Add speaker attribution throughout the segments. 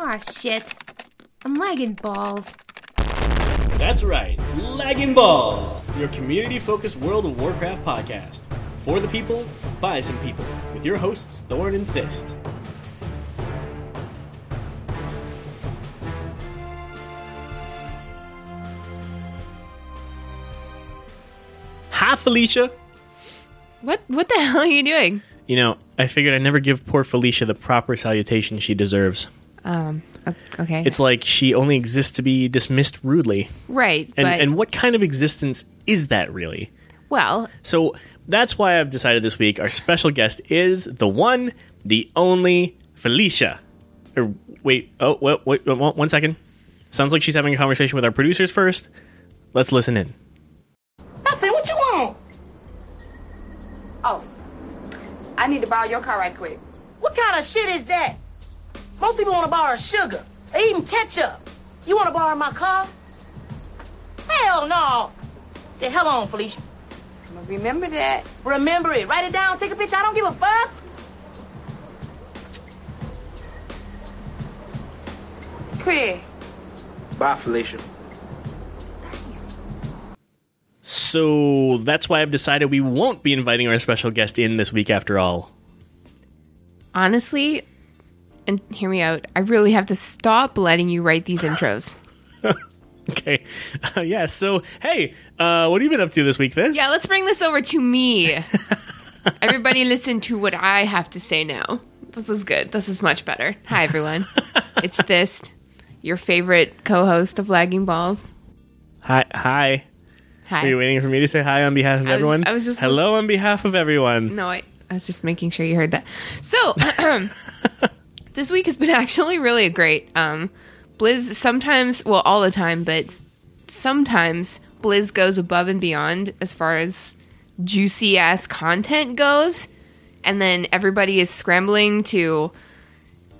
Speaker 1: Aw, shit. I'm lagging balls.
Speaker 2: That's right, Lagging Balls, your community focused World of Warcraft podcast. For the people, by some people, with your hosts, Thorn and Fist. Hi, Felicia.
Speaker 3: What what the hell are you doing?
Speaker 2: You know, I figured I'd never give poor Felicia the proper salutation she deserves.
Speaker 3: Um okay.
Speaker 2: It's like she only exists to be dismissed rudely.
Speaker 3: right,
Speaker 2: And,
Speaker 3: but
Speaker 2: and what kind of existence is that really?
Speaker 3: well,
Speaker 2: So that's why I've decided this week our special guest is the one, the only Felicia. Or wait, oh, wait, wait, wait, one one second. Sounds like she's having a conversation with our producers first. Let's listen in.
Speaker 4: Nothing. What you want? Oh, I need to borrow your car right quick. What kind of shit is that? Most people want to borrow sugar, or even ketchup. You want to borrow my car? Hell no. The hell on, Felicia.
Speaker 5: Remember that.
Speaker 4: Remember it. Write it down. Take a picture. I don't give a fuck.
Speaker 5: Chris,
Speaker 6: Bye, Felicia.
Speaker 2: So that's why I've decided we won't be inviting our special guest in this week after all.
Speaker 3: honestly, and hear me out. I really have to stop letting you write these intros.
Speaker 2: Okay. Uh, yeah, so, hey, uh, what have you been up to this week, This?
Speaker 3: yeah, let's bring this over to me. Everybody listen to what I have to say now. This is good. This is much better. Hi everyone. it's this your favorite co-host of Lagging Balls.
Speaker 2: Hi. Hi.
Speaker 3: Hi.
Speaker 2: Are you waiting for me to say hi on behalf of
Speaker 3: I was-
Speaker 2: everyone?
Speaker 3: I was just-
Speaker 2: Hello on behalf of everyone.
Speaker 3: No, I, I was just making sure you heard that. So, this week has been actually really great. Um, Blizz sometimes, well, all the time, but sometimes Blizz goes above and beyond as far as juicy ass content goes. And then everybody is scrambling to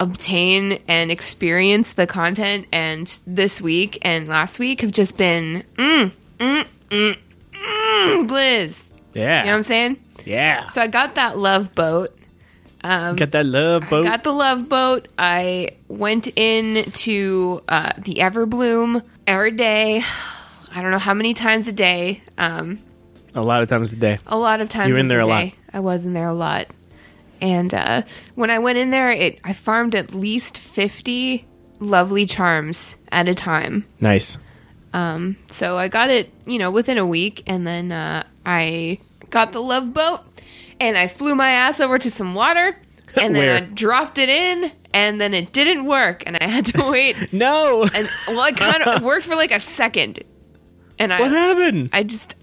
Speaker 3: obtain and experience the content. And this week and last week have just been, mm, mm, mm, mm, Blizz.
Speaker 2: Yeah.
Speaker 3: You know what I'm saying?
Speaker 2: yeah.
Speaker 3: So I got that love boat.
Speaker 2: Got that love boat.
Speaker 3: Got the love boat. I went in to uh, the Everbloom every day. I don't know how many times a day. Um,
Speaker 2: a lot of times a day.
Speaker 3: a lot of times.
Speaker 2: You were in there
Speaker 3: the
Speaker 2: a lot.
Speaker 3: I was in there a lot. And uh, when I went in there, it I farmed at least fifty lovely charms at a time.
Speaker 2: Nice.
Speaker 3: So I got it, you know, within a week, and then uh, I got the love boat, and I flew my ass over to some water, and then I dropped it in, and then it didn't work, and I had to wait.
Speaker 2: No.
Speaker 3: and well, it kind of it worked for like a second, and I what
Speaker 2: happened?
Speaker 3: I just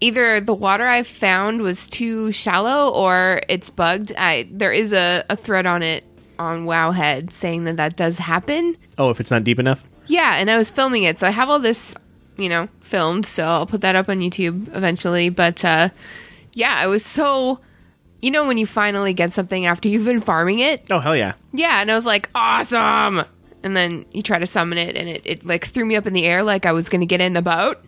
Speaker 3: either the water I found was too shallow or it's bugged. I there is a, a thread on it on Wowhead saying that that does happen.
Speaker 2: oh, if it's not deep enough?
Speaker 3: Yeah, and I was filming it, so I have all this, you know, filmed. So I'll put that up on YouTube eventually. But uh, yeah, I was so, you know, when you finally get something after you've been farming it.
Speaker 2: Oh, hell yeah.
Speaker 3: Yeah, and I was like, awesome. And then you try to summon it, and it, it like threw me up in the air like I was going to get in the boat.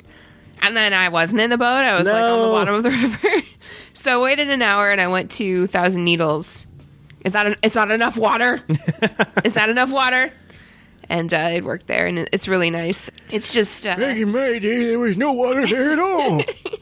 Speaker 3: And then I wasn't in the boat. I was like on the
Speaker 2: No.
Speaker 3: bottom of the river. so I waited an hour, and I went to Thousand Needles. Is that en- it's not enough water? Is that enough water? And uh, it worked there, and it- it's really nice. It's just uh,
Speaker 2: in my day, there was no water there at all.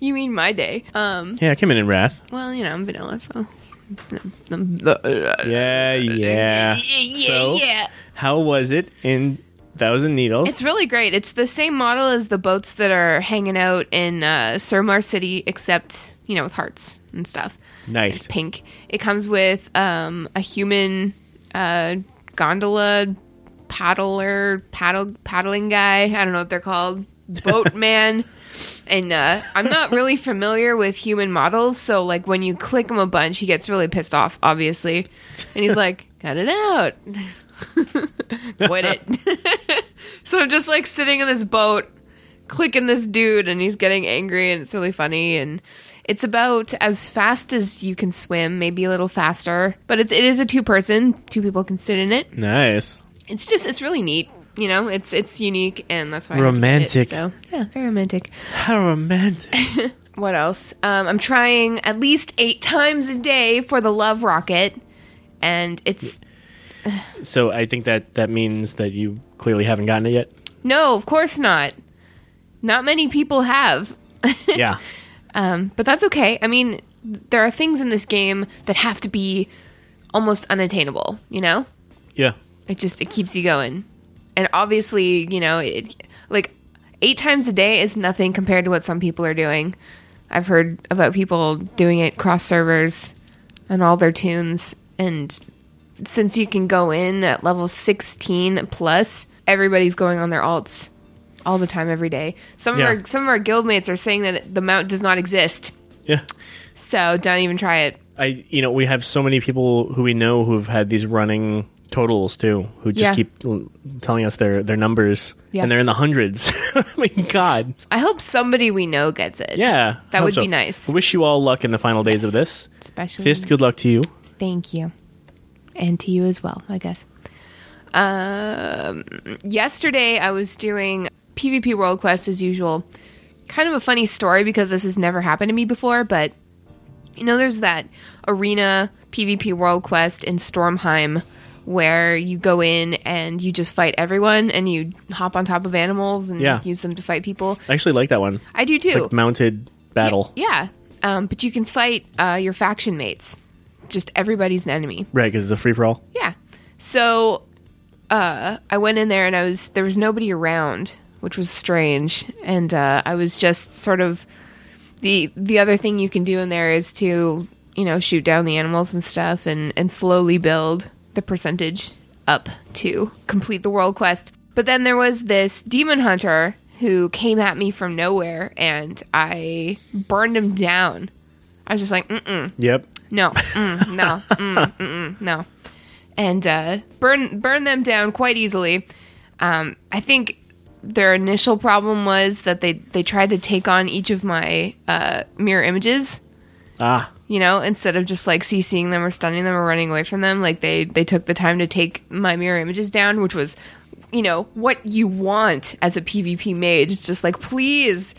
Speaker 3: you mean my day? Um,
Speaker 2: yeah, I came in in wrath.
Speaker 3: well, you know I'm vanilla, so
Speaker 2: Yeah, yeah. So,
Speaker 3: yeah.
Speaker 2: how was it in Thousand Needles?
Speaker 3: It's really great. It's the same model as the boats that are hanging out in uh, Suramar City, except you know with hearts and stuff.
Speaker 2: nice.
Speaker 3: Pink. It comes with um, a human uh, gondola paddler, paddle paddling guy. I don't know what they're called. Boatman. And uh, I'm not really familiar with human models, so like when you click him a bunch, he gets really pissed off, obviously, and he's like, "Cut it out, quit it." so I'm just like sitting in this boat, clicking this dude, and he's getting angry, and it's really funny. And it's about as fast as you can swim, maybe a little faster, but it's it is a two person, two people can sit in it.
Speaker 2: Nice.
Speaker 3: It's just it's really neat. You know, it's it's unique, and that's why I had it.
Speaker 2: Romantic.
Speaker 3: So yeah, very romantic.
Speaker 2: How romantic.
Speaker 3: What else? Um, I'm trying at least eight times a day for the love rocket, and it's
Speaker 2: so I think that that means that you clearly haven't gotten it yet.
Speaker 3: No, of course not. Not many people have.
Speaker 2: yeah.
Speaker 3: Um, but that's okay. I mean, there are things in this game that have to be almost unattainable, you know?
Speaker 2: Yeah.
Speaker 3: It just it keeps you going. And obviously, you know, it like 8 times a day is nothing compared to what some people are doing. I've heard about people doing it cross servers and all their toons and since you can go in at level 16 plus, everybody's going on their alts all the time every day. Some
Speaker 2: Yeah.
Speaker 3: of our some of our guildmates are saying that the mount does not exist.
Speaker 2: Yeah.
Speaker 3: So don't even try it.
Speaker 2: I you know we have so many people who we know who've had these running totals too, who just
Speaker 3: Yeah.
Speaker 2: keep telling us their their numbers,
Speaker 3: Yeah.
Speaker 2: and they're in the hundreds. I mean, God,
Speaker 3: I hope somebody we know gets it.
Speaker 2: yeah,
Speaker 3: That would be nice.
Speaker 2: Wish you all luck in the final days of this.
Speaker 3: Especially
Speaker 2: Fist, good luck to you.
Speaker 3: Thank you. And to you as well, I guess. Um, yesterday I was doing PvP World Quest as usual. Kind of a funny story because this has never happened to me before, but you know, there's that arena PvP World Quest in Stormheim where you go in and you just fight everyone and you hop on top of animals and
Speaker 2: Yeah.
Speaker 3: use them to fight people.
Speaker 2: I actually like that one.
Speaker 3: I do too.
Speaker 2: Like mounted battle,
Speaker 3: Yeah. Um, but you can fight uh, your faction mates. Just everybody's an enemy.
Speaker 2: right? Because it's a free for all.
Speaker 3: Yeah. So uh, I went in there and I was there was nobody around, which was strange, and uh, I was just sort of the the other thing you can do in there is to you know shoot down the animals and stuff and and slowly build the percentage up to complete the world quest. But then there was this demon hunter who came at me from nowhere and I burned him down. I was just like, mm mm.
Speaker 2: Yep.
Speaker 3: no, mm, no, mm, mm, no, and uh, burn burn them down quite easily. Um, I think their initial problem was that they they tried to take on each of my uh, mirror images.
Speaker 2: Ah,
Speaker 3: You know, instead of just like CCing them or stunning them or running away from them, like they they took the time to take my mirror images down, which was, you know, what you want as a PvP mage. It's just like please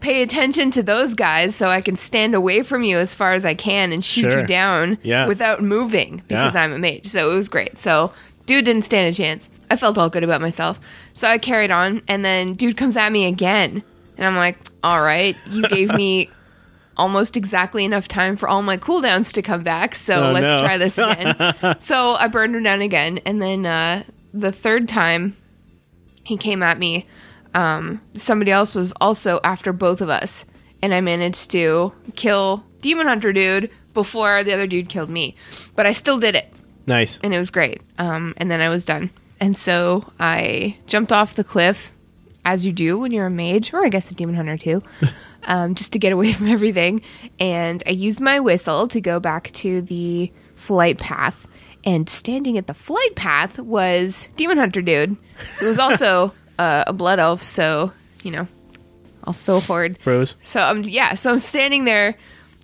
Speaker 3: pay attention to those guys so I can stand away from you as far as I can and shoot
Speaker 2: Sure.
Speaker 3: you down
Speaker 2: Yeah.
Speaker 3: without moving because
Speaker 2: Yeah.
Speaker 3: I'm a mage. So it was great. So dude didn't stand a chance. I felt all good about myself. So I carried on and then dude comes at me again. And I'm like, all right, you gave me almost exactly enough time for all my cooldowns to come back. So
Speaker 2: Oh,
Speaker 3: let's
Speaker 2: no.
Speaker 3: try this again. so I burned him down again. And then uh, the third time he came at me, um, somebody else was also after both of us. And I managed to kill Demon Hunter dude before the other dude killed me. But I still did it
Speaker 2: nice.
Speaker 3: and it was great. Um, and then I was done. And so I jumped off the cliff, as you do when you're a mage, or I guess a demon hunter too, um, just to get away from everything. And I used my whistle to go back to the flight path. And standing at the flight path was demon hunter dude, who was also uh, a blood elf. So you know, also horde.
Speaker 2: Bros.
Speaker 3: So I'm yeah, so I'm standing there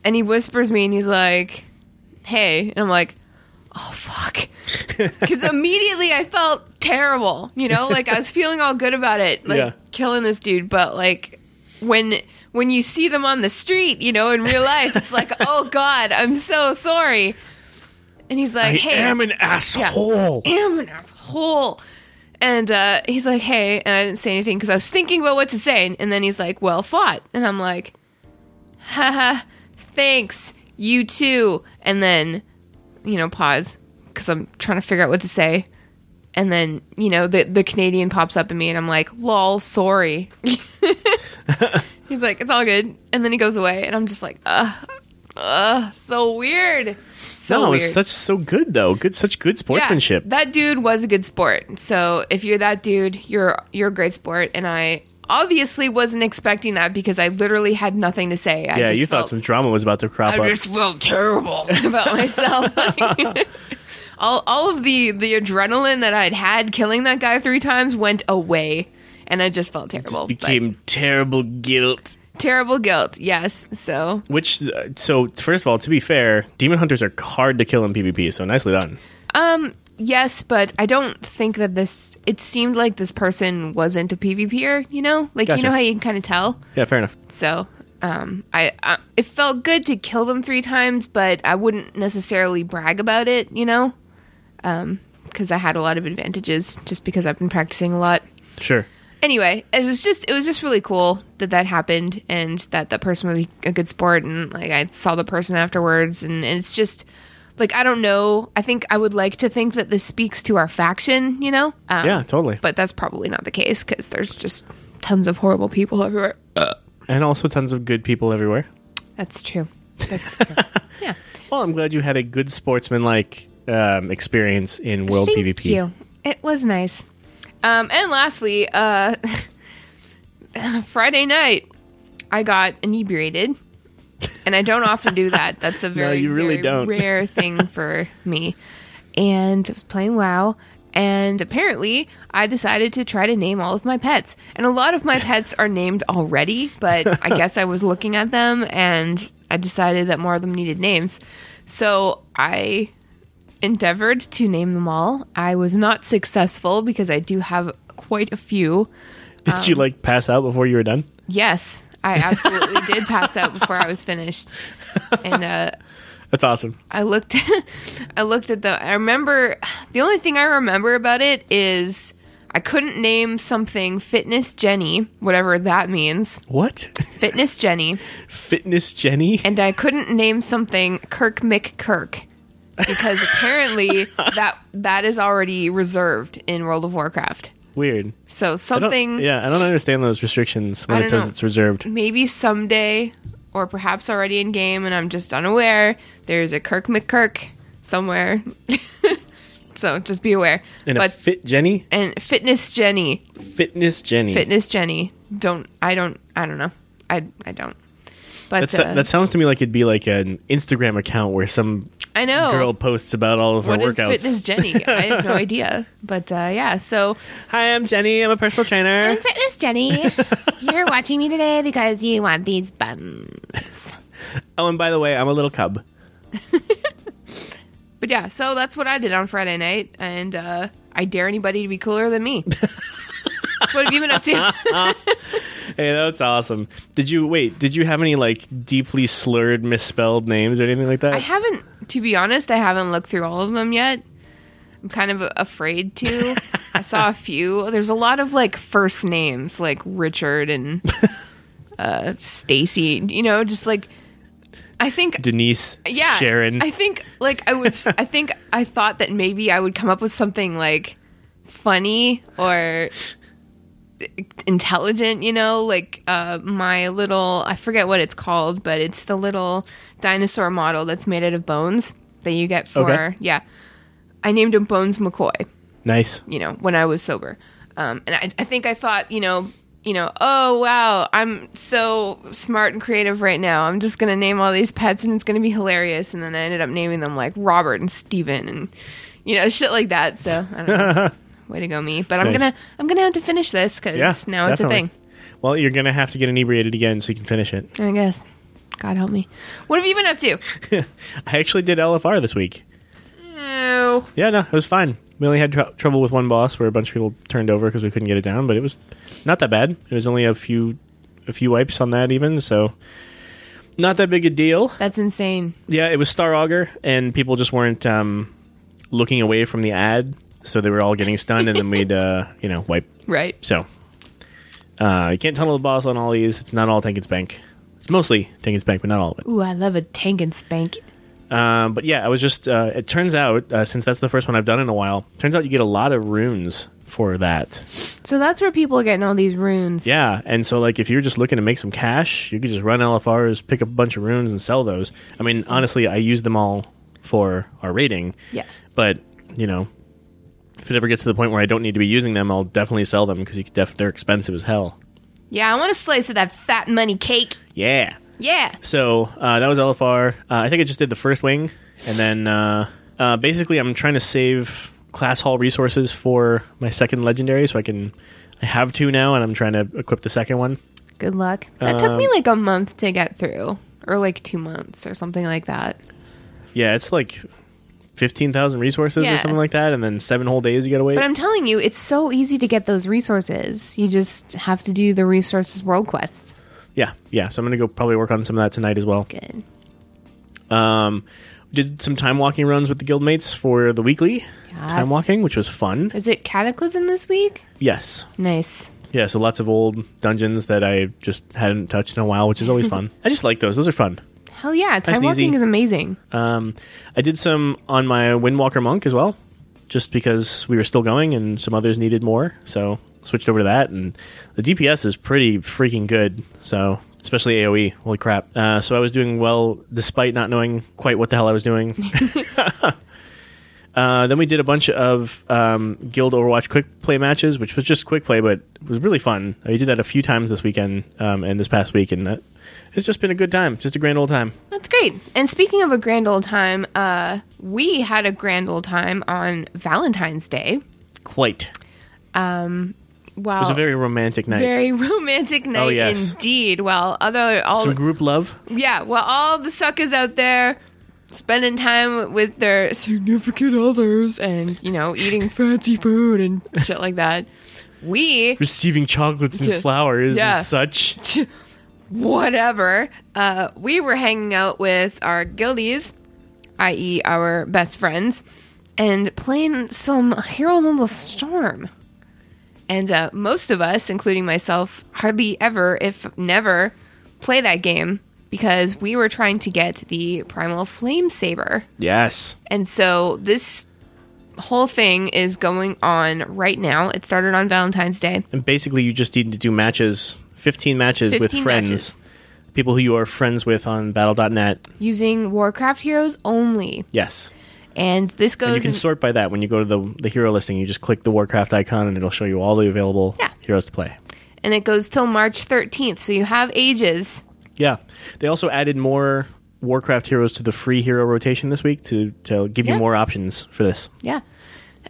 Speaker 3: and he whispers me and he's like, "Hey." And I'm like, "Oh fuck." Cuz immediately I felt terrible, you know? Like I was feeling all good about it, like
Speaker 2: Yeah.
Speaker 3: killing this dude, but like when when you see them on the street, you know, in real life, it's like, "Oh god, I'm so sorry." And he's like, Hey
Speaker 2: I
Speaker 3: "Hey,
Speaker 2: am an asshole.
Speaker 3: I am an asshole. And uh, he's like, hey, and I didn't say anything because I was thinking about what to say. And then he's like, well fought. And I'm like, haha, thanks, you too. And then, you know, pause because I'm trying to figure out what to say. And then, you know, the, the Canadian pops up at me and I'm like, lol, sorry. he's like, it's all good. And then he goes away and I'm just like, uh, uh, so weird. So
Speaker 2: no,
Speaker 3: weird.
Speaker 2: it's such so good though. Good, such good sportsmanship.
Speaker 3: Yeah, that dude was a good sport. So if you're that dude, you're you're a great sport. And I obviously wasn't expecting that because I literally had nothing to say. I
Speaker 2: yeah, you
Speaker 3: felt,
Speaker 2: thought some drama was about to crop
Speaker 3: I
Speaker 2: up.
Speaker 3: I just felt terrible about myself. all all of the the adrenaline that I'd had killing that guy three times went away, and I just felt terrible. But
Speaker 2: Became terrible guilt.
Speaker 3: terrible guilt. Yes. So
Speaker 2: Which, uh, so first of all, to be fair, demon hunters are hard to kill in PvP. So nicely done.
Speaker 3: Um, yes, but I don't think that this. It seemed like this person wasn't a PvPer. You know, like
Speaker 2: Gotcha.
Speaker 3: you know how you can kind of tell.
Speaker 2: Yeah, fair enough.
Speaker 3: So, um, I, I it felt good to kill them three times, but I wouldn't necessarily brag about it. You know, because I had a lot of advantages just because I've been practicing a lot.
Speaker 2: Sure.
Speaker 3: Anyway, it was just it was just really cool that that happened and that that person was a good sport and like I saw the person afterwards and, and it's just like I don't know. I think I would like to think that this speaks to our faction, you know. Um,
Speaker 2: Yeah, totally.
Speaker 3: but that's probably not the case because there's just tons of horrible people everywhere.
Speaker 2: And also tons of good people everywhere.
Speaker 3: That's true. That's true. yeah.
Speaker 2: Well, I'm glad you had a good sportsman-like um, experience in World
Speaker 3: Thank
Speaker 2: PvP.
Speaker 3: you. It was nice. Um, and lastly, uh, Friday night, I got inebriated, and I don't often do that. That's a very,
Speaker 2: you really
Speaker 3: very rare thing for me. And I was playing WoW, and apparently, I decided to try to name all of my pets. And a lot of my pets are named already, but I guess I was looking at them, and I decided that more of them needed names. So I endeavored to name them all. I was not successful because I do have quite a few.
Speaker 2: Did you
Speaker 3: Um,
Speaker 2: like pass out before you were done?
Speaker 3: Yes, I absolutely did pass out before I was finished. And uh,
Speaker 2: That's awesome.
Speaker 3: I looked I looked at the I remember the only thing I remember about it is I couldn't name something fitness Jenny, whatever that means.
Speaker 2: What?
Speaker 3: Fitness Jenny.
Speaker 2: Fitness Jenny?
Speaker 3: and I couldn't name something Kirk McKirk because apparently that that is already reserved in World of Warcraft.
Speaker 2: Weird.
Speaker 3: So
Speaker 2: I
Speaker 3: something
Speaker 2: yeah, I don't understand those restrictions when it says
Speaker 3: know.
Speaker 2: it's reserved.
Speaker 3: maybe someday or perhaps already in game and I'm just unaware. There's a Kirk McKirk somewhere. so just be aware.
Speaker 2: And a
Speaker 3: but
Speaker 2: fit Jenny?
Speaker 3: and fitness Jenny,
Speaker 2: Fitness Jenny.
Speaker 3: fitness Jenny. Don't I don't I don't know. I I don't. But
Speaker 2: That's,
Speaker 3: uh,
Speaker 2: that sounds to me like it'd be like an Instagram account where some
Speaker 3: I know.
Speaker 2: girl posts about all of her
Speaker 3: What is
Speaker 2: workouts.
Speaker 3: fitness Jenny? I have no idea. But uh, yeah, so
Speaker 2: Hi, I'm Jenny. I'm a personal trainer.
Speaker 1: Fitness Jenny, you're watching me today because you want these buttons.
Speaker 2: Oh, and by the way, I'm a little cub.
Speaker 3: but yeah, so that's what I did on Friday night, and uh, I dare anybody to be cooler than me. so what have you been up to?
Speaker 2: Hey, that's awesome. Did you wait? Did you have any like deeply slurred, misspelled names or anything like that?
Speaker 3: I haven't, to be honest, I haven't looked through all of them yet. I'm kind of afraid to. I saw a few. There's a lot of like first names, like Richard and uh, Stacy. You know, just like I think
Speaker 2: Denise,
Speaker 3: yeah
Speaker 2: Sharon.
Speaker 3: i think like i was i think i thought that maybe i would come up with something like funny or intelligent you know like uh my little i forget what it's called but it's the little dinosaur model that's made out of bones that you get for
Speaker 2: Okay.
Speaker 3: yeah i named him bones mccoy
Speaker 2: nice.
Speaker 3: you know, when I was sober. Um, and I, I think I thought, you know, you know, oh wow, I'm so smart and creative right now. I'm just gonna name all these pets and it's gonna be hilarious. And then I ended up naming them like Robert and Steven and you know shit like that. So I don't know. way to go me. But I'm
Speaker 2: Nice.
Speaker 3: gonna I'm gonna have to finish this because
Speaker 2: Yeah,
Speaker 3: now it's a thing.
Speaker 2: Well, you're gonna have to get inebriated again so you can finish it.
Speaker 3: I guess. God help me. What have you been up to?
Speaker 2: I actually did LFR this week.
Speaker 3: Oh,
Speaker 2: Yeah, no, it was fine. We only had tr- trouble with one boss where a bunch of people turned over because we couldn't get it down, but it was not that bad. It was only a few a few wipes on that even, so not that big a deal.
Speaker 3: that's insane.
Speaker 2: Yeah, it was Star Augur, and people just weren't um, looking away from the ad, so they were all getting stunned, and then we'd uh, you know wipe.
Speaker 3: Right.
Speaker 2: So uh, you can't tunnel the boss on all these. It's not all tank and spank. It's mostly tank and spank, but not all of it.
Speaker 3: Ooh, I love a tank and spank.
Speaker 2: Um, but yeah, I was just. Uh, it turns out, uh, since that's the first one I've done in a while, turns out you get a lot of runes for that.
Speaker 3: So that's where people are getting all these runes.
Speaker 2: Yeah, and so like if you're just looking to make some cash, you could just run LFRs, pick up a bunch of runes, and sell those. I mean, honestly, I use them all for our rating.
Speaker 3: Yeah.
Speaker 2: But you know, if it ever gets to the point where I don't need to be using them, I'll definitely sell them because def- they're expensive as hell.
Speaker 3: Yeah, I want a slice of that fat money cake.
Speaker 2: Yeah.
Speaker 3: Yeah.
Speaker 2: So uh, that was LFR. Uh, I think I just did the first wing, and then uh, uh, basically I'm trying to save class hall resources for my second legendary, so I can. I have two now, and I'm trying to equip the second one.
Speaker 3: Good luck. That took
Speaker 2: Um,
Speaker 3: me like a month to get through, or like two months, or something like that.
Speaker 2: Yeah, it's like fifteen thousand resources or something like that, and then seven whole days you gotta wait.
Speaker 3: But I'm telling you, it's so easy to get those resources. You just have to do the resources world quest.
Speaker 2: yeah, yeah. So I'm gonna go probably work on some of that tonight as well.
Speaker 3: Good.
Speaker 2: Um, Did some time walking runs with the guildmates for the weekly time walking, which was fun.
Speaker 3: Is it Cataclysm this week?
Speaker 2: Yes.
Speaker 3: Nice.
Speaker 2: Yeah, so lots of old dungeons that I just hadn't touched in a while, which is always fun. I just like those. Those are fun.
Speaker 3: Hell yeah, time
Speaker 2: and
Speaker 3: walking is amazing.
Speaker 2: Um, I did some on my Windwalker Monk as well, just because we were still going and some others needed more. So switched over to that, and the DPS is pretty freaking good. So especially AOE, holy crap! Uh, so I was doing well despite not knowing quite what the hell I was doing. Uh, then we did a bunch of um, Guild Overwatch quick play matches, which was just quick play, but it was really fun. I did that a few times this weekend um, and this past week, and that it's just been a good time, just a grand old time.
Speaker 3: That's great. And speaking of a grand old time, uh, we had a grand old time on Valentine's Day.
Speaker 2: Quite.
Speaker 3: Wow,
Speaker 2: It was a very romantic night.
Speaker 3: very romantic night
Speaker 2: yes.
Speaker 3: indeed. While other all
Speaker 2: Some group love.
Speaker 3: yeah, while all the suckers out there spending time with their significant others and you know eating fancy food and shit like that, we
Speaker 2: receiving chocolates and flowers
Speaker 3: Yeah.
Speaker 2: and such.
Speaker 3: whatever. Uh, we were hanging out with our guildies, i.e., our best friends, and playing some Heroes of the Storm. And uh, most of us, including myself, hardly ever, if never, play that game because we were trying to get the Primal Flame Saber.
Speaker 2: Yes.
Speaker 3: And so this whole thing is going on right now. It started on Valentine's Day.
Speaker 2: And basically, you just need to do matches, 15 matches with friends,
Speaker 3: matches.
Speaker 2: people who you are friends with on battle.net.
Speaker 3: Using Warcraft heroes only.
Speaker 2: Yes.
Speaker 3: And this goes
Speaker 2: And you can
Speaker 3: in-
Speaker 2: sort by that. When you go to the, the hero listing, you just click the Warcraft icon and it'll show you all the available
Speaker 3: Yeah.
Speaker 2: heroes to play.
Speaker 3: and it goes till March 13th. So you have ages.
Speaker 2: Yeah. They also added more Warcraft heroes to the free hero rotation this week to, to give
Speaker 3: Yeah.
Speaker 2: you more options for this.
Speaker 3: Yeah.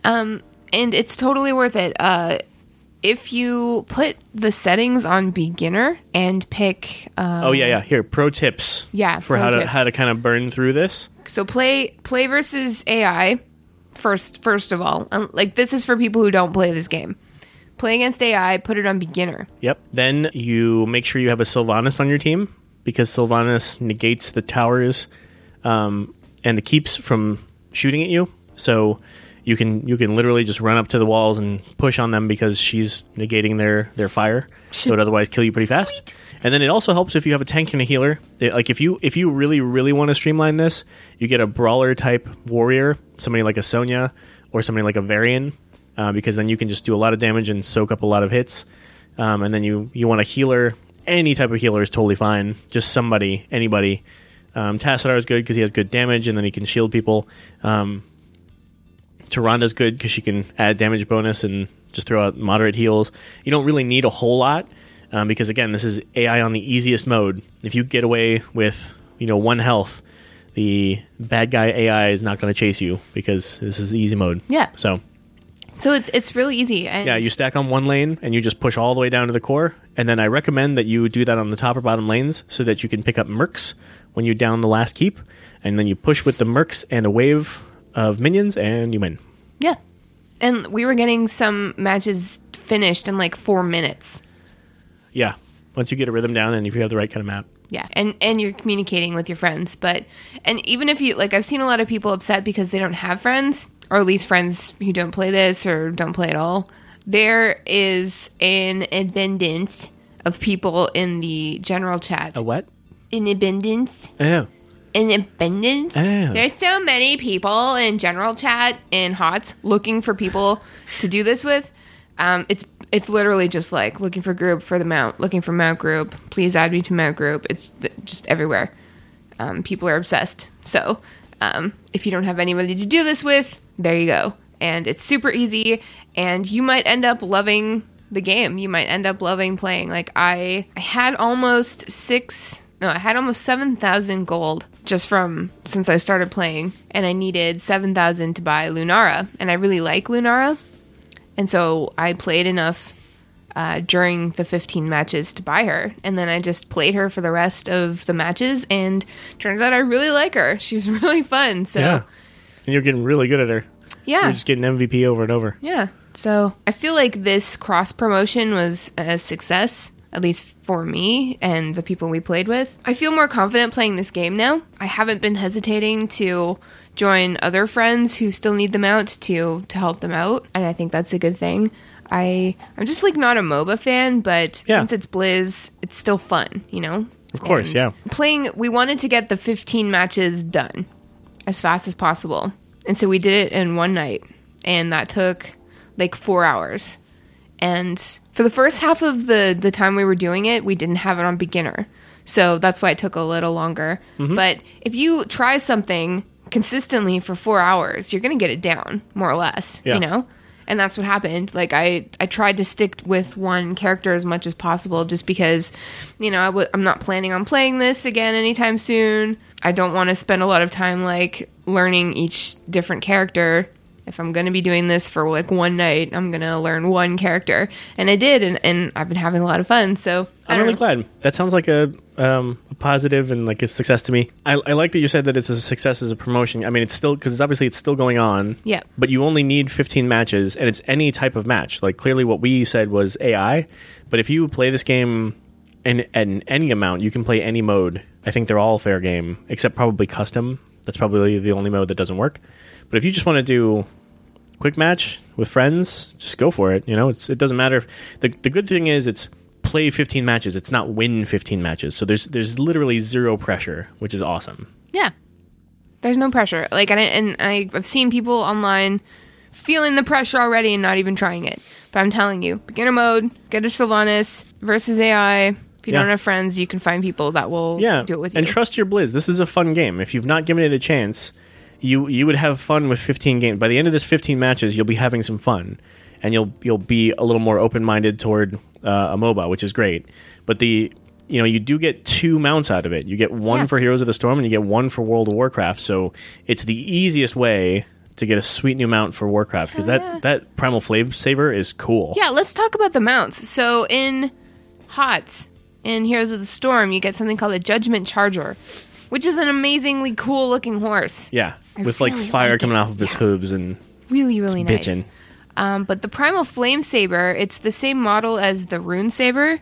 Speaker 3: Um, and it's totally worth it. Uh, if you put the settings on beginner and pick, uh,
Speaker 2: Oh yeah, yeah. Here, pro tips.
Speaker 3: Yeah,
Speaker 2: for how to how to kind of burn through this.
Speaker 3: so play play versus AI first. First of all, um, like this is for people who don't play this game. Play against AI. Put it on beginner.
Speaker 2: Yep. Then you make sure you have a Sylvanas on your team because Sylvanas negates the towers um, and the keeps from shooting at you. So you can you can literally just run up to the walls and push on them because she's negating their their fire. So it would otherwise kill you pretty fast. And then it also helps if you have a tank and a healer. It- like if you if you really really want to streamline this, you get a brawler type warrior, somebody like a Sonya or somebody like a Varian, uh, because then you can just do a lot of damage and soak up a lot of hits. Um, and then you you want a healer. Any type of healer is totally fine. Just somebody, anybody. Um, Tassadar is good because he has good damage and then he can shield people. Um, Tyranda's good because she can add damage bonus and just throw out moderate heals. You don't really need a whole lot um, because again, this is AI on the easiest mode. If you get away with you know one health, the bad guy AI is not going to chase you because this is easy mode.
Speaker 3: Yeah.
Speaker 2: So
Speaker 3: So it's it's really easy. And
Speaker 2: yeah, you stack on one lane and you just push all the way down to the core. And then I recommend that you do that on the top or bottom lanes so that you can pick up mercs when you down the last keep. And then you push with the mercs and a wave of minions and you win.
Speaker 3: yeah. And we were getting some matches finished in like four minutes.
Speaker 2: Yeah. Once you get a rhythm down and if you have the right kind of map.
Speaker 3: Yeah, and and you're communicating with your friends, but and even if you like, I've seen a lot of people upset because they don't have friends, or at least friends who don't play this or don't play at all. There is an abundance of people in the general chat.
Speaker 2: A what?
Speaker 3: An abundance,
Speaker 2: Oh.
Speaker 3: An abundance.
Speaker 2: Oh.
Speaker 3: There's so many people in general chat in HOTS looking for people to do this with. Um, it's it's literally just like looking for group for the mount, looking for mount group. Please add me to mount group. It's th- just everywhere. Um, people are obsessed. So um, if you don't have anybody to do this with, there you go. And it's super easy, and you might end up loving the game. You might end up loving playing. Like I, I had almost six. No, I had almost seven thousand gold just from since I started playing, and I needed seven thousand to buy Lunara, and I really like Lunara, and so I played enough uh, during the 15 matches to buy her. And then I just played her for the rest of the matches. And turns out I really like her. She was really fun. So,
Speaker 2: Yeah. And you're getting really good at her.
Speaker 3: yeah.
Speaker 2: You're just getting MVP over and over.
Speaker 3: Yeah. So I feel like this cross promotion was a success at least for me and the people we played with. I feel more confident playing this game now. I haven't been hesitating to join other friends who still need them out to to help them out, and I think that's a good thing. I I'm just like not a MOBA fan, but
Speaker 2: Yeah.
Speaker 3: since it's Blizz, it's still fun, you know.
Speaker 2: Of course,
Speaker 3: And
Speaker 2: yeah.
Speaker 3: Playing, we wanted to get the 15 matches done as fast as possible, and so we did it in one night, and that took like four hours. And for the first half of the the time we were doing it, we didn't have it on beginner, so that's why it took a little longer.
Speaker 2: Mm-hmm.
Speaker 3: But if you try something consistently for four hours, you're gonna get it down more or less.
Speaker 2: Yeah.
Speaker 3: You know and that's what happened like i i tried to stick with one character as much as possible just because you know i w- i'm not planning on playing this again anytime soon i don't want to spend a lot of time like learning each different character if i'm going to be doing this for like one night i'm going to learn one character and i did and, and i've been having a lot of fun so
Speaker 2: I'm really
Speaker 3: know.
Speaker 2: glad. That sounds like a, um, a positive and like a success to me. I, I like that you said that it's a success as a promotion. I mean, it's still because obviously it's still going on.
Speaker 3: Yeah.
Speaker 2: But you only need 15 matches, and it's any type of match. Like clearly, what we said was AI. But if you play this game in, in any amount, you can play any mode. I think they're all fair game, except probably custom. That's probably the only mode that doesn't work. But if you just want to do quick match with friends, just go for it. You know, it's, it doesn't matter. If, the the good thing is it's play 15 matches. It's not win 15 matches. So there's there's literally zero pressure, which is awesome.
Speaker 3: Yeah. There's no pressure. Like, and, I, and I, I've seen people online feeling the pressure already and not even trying it. But I'm telling you, beginner mode, get a Sylvanas versus AI. If you
Speaker 2: Yeah.
Speaker 3: don't have friends, you can find people that will
Speaker 2: Yeah,
Speaker 3: do it with you.
Speaker 2: and trust your Blizz. This is a fun game. If you've not given it a chance, you you would have fun with 15 games. By the end of this 15 matches, you'll be having some fun, and you'll you'll be a little more open minded toward uh, a MOBA, which is great. But the you know you do get two mounts out of it. You get one
Speaker 3: Yeah.
Speaker 2: for Heroes of the Storm, and you get one for World of Warcraft. So it's the easiest way to get a sweet new mount for Warcraft because that
Speaker 3: yeah.
Speaker 2: that Primal Flame Saber is cool.
Speaker 3: yeah, let's talk about the mounts. So in HOTS, in Heroes of the Storm, you get something called a Judgment Charger, which is an amazingly cool looking horse.
Speaker 2: Yeah,
Speaker 3: I
Speaker 2: with like
Speaker 3: really
Speaker 2: fire
Speaker 3: like
Speaker 2: coming off of his
Speaker 3: Yeah.
Speaker 2: hooves and
Speaker 3: really really nice.
Speaker 2: Bitchin'.
Speaker 3: um, but the primal flame saber it's the same model as the rune saber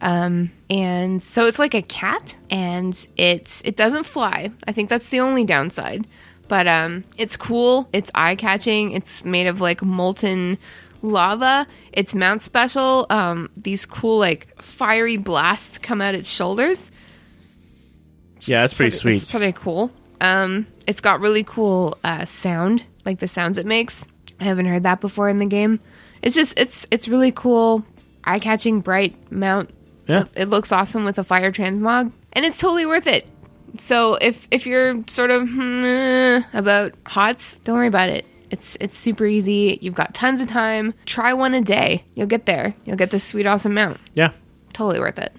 Speaker 3: um, and so it's like a cat and it it doesn't fly. I think that's the only downside. But um, it's cool. It's eye-catching. It's made of like molten lava. It's mount special. Um, these cool like fiery blasts come out its shoulders.
Speaker 2: Yeah, that's pretty sweet.
Speaker 3: it's pretty cool. Um, it's got really cool uh, sound, like the sounds it makes. I haven't heard that before in the game. It's just it's it's really cool, eye catching, bright mount.
Speaker 2: Yeah.
Speaker 3: It looks awesome with a fire transmog, and it's totally worth it. So if if you're sort of hmm, about hots, don't worry about it. It's it's super easy. You've got tons of time. Try one a day. You'll get there. You'll get this sweet awesome mount.
Speaker 2: Yeah.
Speaker 3: Totally worth it.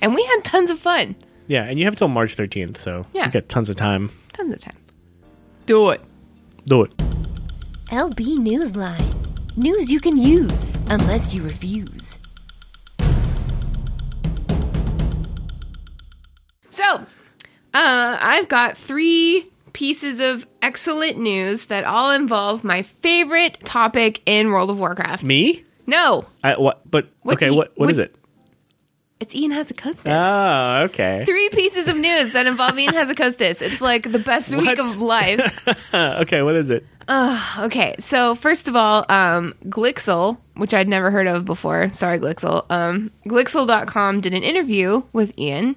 Speaker 3: And we had tons of fun.
Speaker 2: Yeah, and you have till March 13th, so
Speaker 3: Yeah.
Speaker 2: you got tons of time.
Speaker 3: Tons of time. Do it.
Speaker 2: Do it.
Speaker 1: LB Newsline. News you can use, unless you refuse.
Speaker 3: So, uh, I've got three pieces of excellent news that all involve my favorite topic in World of Warcraft.
Speaker 2: Me?
Speaker 3: No,
Speaker 2: I, what? But
Speaker 3: What
Speaker 2: okay,
Speaker 3: do you-
Speaker 2: what what is
Speaker 3: what-
Speaker 2: it?
Speaker 3: It's Ian Hazzikostas.
Speaker 2: Oh, okay.
Speaker 3: three pieces of news that involve Ian Hazzikostas. It's like the best week of life.
Speaker 2: okay, what is it?
Speaker 3: Okay, so first of all, um, Glixel, which I'd never heard of before. Sorry, Glixel. Um, Glixel.com did an interview with Ian,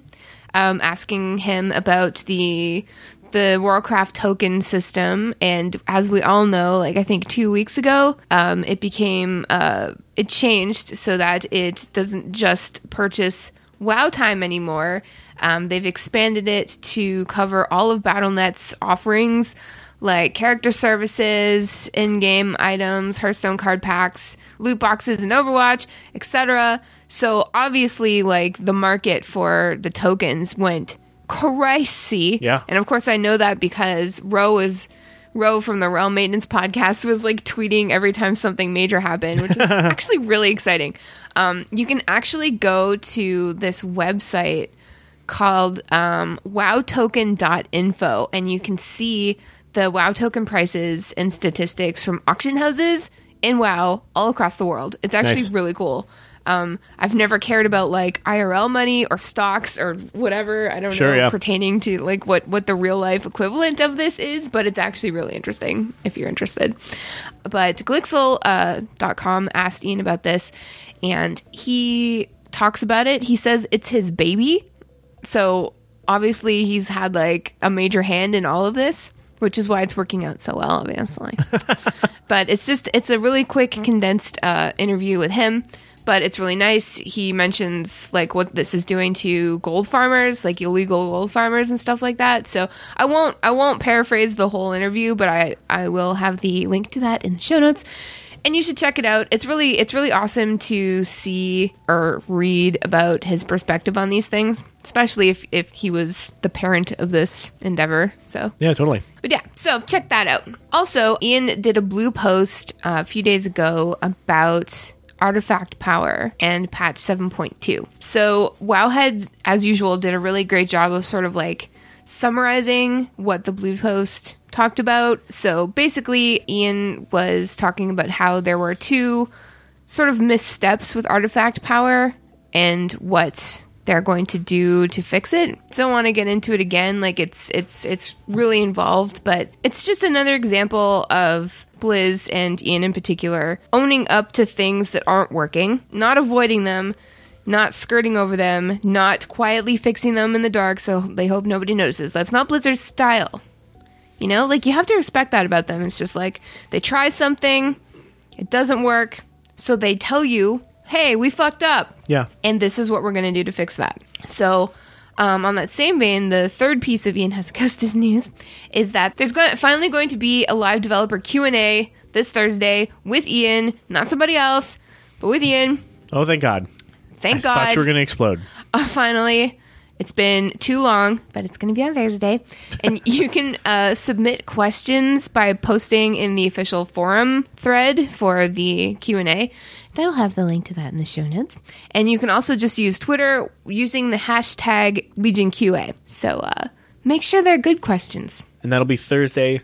Speaker 3: um, asking him about the the Warcraft token system. And as we all know, like I think two weeks ago, um, it became uh, it changed so that it doesn't just purchase WoW time anymore. Um, they've expanded it to cover all of BattleNet's offerings like character services, in-game items, Hearthstone card packs, loot boxes in Overwatch, etc. So obviously like the market for the tokens went crazy.
Speaker 2: Yeah.
Speaker 3: And of course I know that because Ro is Ro from the Realm Maintenance podcast was like tweeting every time something major happened, which was actually really exciting. Um, you can actually go to this website called um, wowtoken.info and you can see the wow token prices and statistics from auction houses in wow all across the world it's actually
Speaker 2: Nice.
Speaker 3: really cool Um, I've never cared about like IRL money or stocks or whatever. I don't
Speaker 2: Sure,
Speaker 3: know
Speaker 2: yeah.
Speaker 3: pertaining to like what what the real life equivalent of this is, but it's actually really interesting if you're interested. But Glixel.com uh, dot com asked Ian about this, and he talks about it. He says it's his baby, so obviously he's had like a major hand in all of this, which is why it's working out so well, obviously. but it's just it's a really quick condensed uh, interview with him but it's really nice. He mentions like what this is doing to gold farmers like illegal gold farmers and stuff like that. So i won't i won't paraphrase the whole interview but i i will have the link to that in the show notes. And you should check it out. It's really it's really awesome to see or read about his perspective on these things especially if if he was the parent of this endeavor. So
Speaker 2: Yeah, totally.
Speaker 3: but yeah, so check that out. Also, Ian did a blue post uh, a few days ago about artifact power and patch 7.2. So, Wowhead, as usual, did a really great job of sort of like summarizing what the blue post talked about. So, basically, Ian was talking about how there were two sort of missteps with artifact power and what they're going to do to fix it. Don't want to get into it again like it's it's it's really involved, but it's just another example of Blizz and Ian in particular owning up to things that aren't working, not avoiding them, not skirting over them, not quietly fixing them in the dark so they hope nobody notices. That's not Blizzard's style. You know, like you have to respect that about them. It's just like they try something, it doesn't work, so they tell you, "Hey, we fucked up."
Speaker 2: Yeah.
Speaker 3: and this is what we're going to do to fix that. So, um, on that same vein, the third piece of Ian Hazzikostas news is that there's going finally going to be a live developer Q and A this Thursday with Ian, not somebody else, but with Ian.
Speaker 2: Oh, thank God.
Speaker 3: Thank
Speaker 2: I
Speaker 3: God,
Speaker 2: thought you were going to explode.
Speaker 3: uh, finally. It's been too long, but it's going to be on Thursday. And you can uh, submit questions by posting in the official forum thread for the Q&A. I'll have the link to that in the show notes. And you can also just use Twitter using the hashtag LegionQA. So uh, make sure they're good questions.
Speaker 2: And that'll be Thursday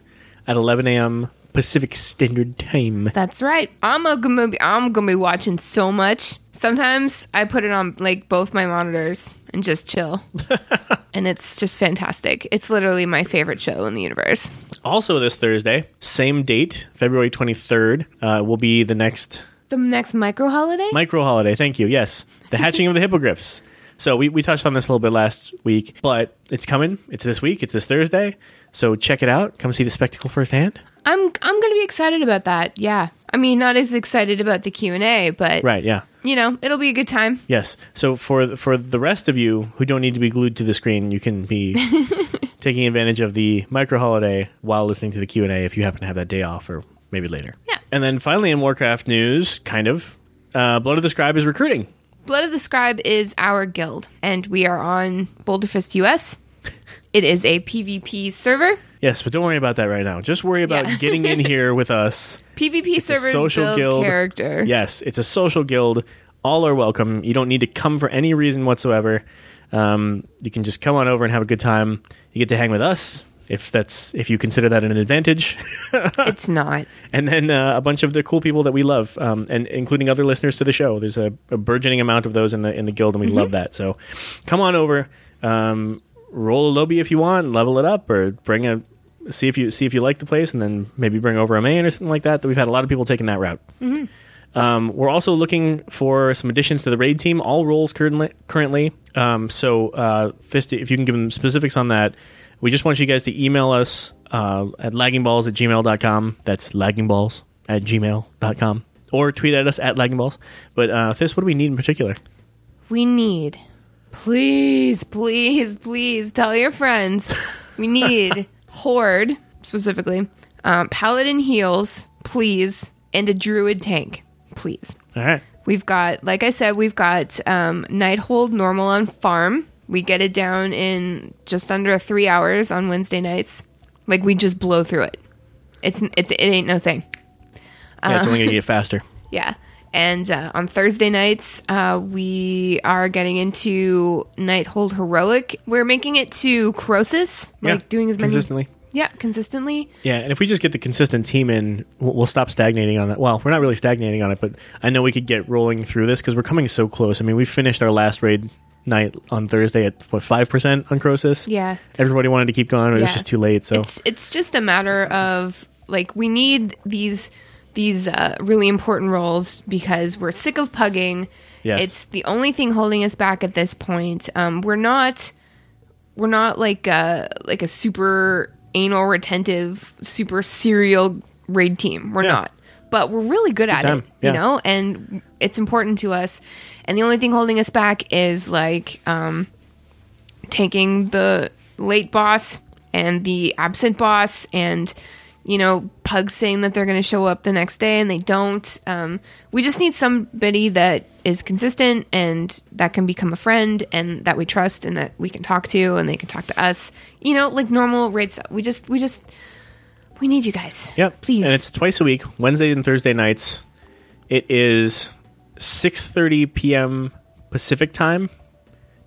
Speaker 2: at 11 a.m. Pacific Standard Time.
Speaker 3: That's right. I'm gonna be I'm gonna be watching so much. Sometimes I put it on like both my monitors and just chill. and it's just fantastic. It's literally my favorite show in the universe.
Speaker 2: Also, this Thursday, same date, February 23rd, uh, will be the next
Speaker 3: The next micro holiday?
Speaker 2: micro holiday. Thank you. Yes. The hatching of the hippogriffs. So we, we touched on this a little bit last week, but it's coming. It's this week. It's this Thursday. So check it out. Come see the spectacle firsthand.
Speaker 3: I'm I'm going to be excited about that. Yeah. I mean, not as excited about the Q&A, but
Speaker 2: Right. Yeah.
Speaker 3: you know, it'll be a good time.
Speaker 2: Yes. So for for the rest of you who don't need to be glued to the screen, you can be taking advantage of the micro holiday while listening to the Q and A if you happen to have that day off or maybe later.
Speaker 3: Yeah.
Speaker 2: And then finally in Warcraft news, kind of, uh, Blood of the Scribe is recruiting.
Speaker 3: Blood of the Scribe is our guild, and we are on Boulderfist US. It is a PvP server.
Speaker 2: Yes, but don't worry about that right now. Just worry about
Speaker 3: Yeah.
Speaker 2: getting in here with us.
Speaker 3: PvP
Speaker 2: a
Speaker 3: servers
Speaker 2: social guild.
Speaker 3: character.
Speaker 2: Yes, it's a social guild. All are welcome. You don't need to come for any reason whatsoever. Um, you can just come on over and have a good time. You get to hang with us if that's if you consider that an advantage.
Speaker 3: It's not.
Speaker 2: and then uh, a bunch of the cool people that we love, um, and including other listeners to the show. There's a, a burgeoning amount of those in the in the guild, and we love that. So come on over, um, roll a lowbie if you want, level it up, or bring a see if you see if you like the place, and then maybe bring over a main or something like that. That we've had a lot of people taking that route. Um, we're also looking for some additions to the raid team. All roles currently. currently. Um, so, uh, Fisty, if you can give them specifics on that, we just want you guys to email us uh, at laggingballs at gmail.com. That's laggingballs at gmail.com. Or tweet at us at laggingballs. But, uh, what do we need in particular?
Speaker 3: We need, please, please, please tell your friends. We need Horde, specifically, um, Paladin heals, please, and a Druid tank, please.
Speaker 2: All right.
Speaker 3: We've got, like I said, we've got um, Nighthold normal on farm. We get it down in just under three hours on Wednesday nights. Like we just blow through it. It's it's it ain't no thing.
Speaker 2: Yeah, it's only to get faster.
Speaker 3: Yeah. And uh, on Thursday nights, uh, we are getting into Nighthold Heroic. We're making it to like
Speaker 2: yeah,
Speaker 3: doing as many
Speaker 2: consistently.
Speaker 3: Yeah, consistently.
Speaker 2: Yeah, and if we just get the consistent team in, we'll, we'll stop stagnating on that. Well, we're not really stagnating on it, but I know we could get rolling through this because we're coming so close. I mean, we finished our last raid night on Thursday at what five percent on Krosus.
Speaker 3: Yeah.
Speaker 2: everybody wanted to keep going, but it was just too late. So
Speaker 3: It's it's just a matter of like we need these these uh, really important roles because we're sick of pugging.
Speaker 2: Yes.
Speaker 3: It's the only thing holding us back at this point. Um, we're not we're not like a like a super anal retentive, super serial raid team. We're
Speaker 2: Yeah.
Speaker 3: not. But we're really good at
Speaker 2: time.
Speaker 3: it, you know, and it's important to us. And the only thing holding us back is like um, taking the late boss and the absent boss and you know pugs saying that they're going to show up the next day and they don't. Um, we just need somebody that is consistent and that can become a friend and that we trust and that we can talk to and they can talk to us. You know like normal stuff we just we just we need you guys
Speaker 2: Yep.
Speaker 3: please
Speaker 2: And it's twice a week, Wednesday and Thursday nights. It is 6:30 p.m. Pacific time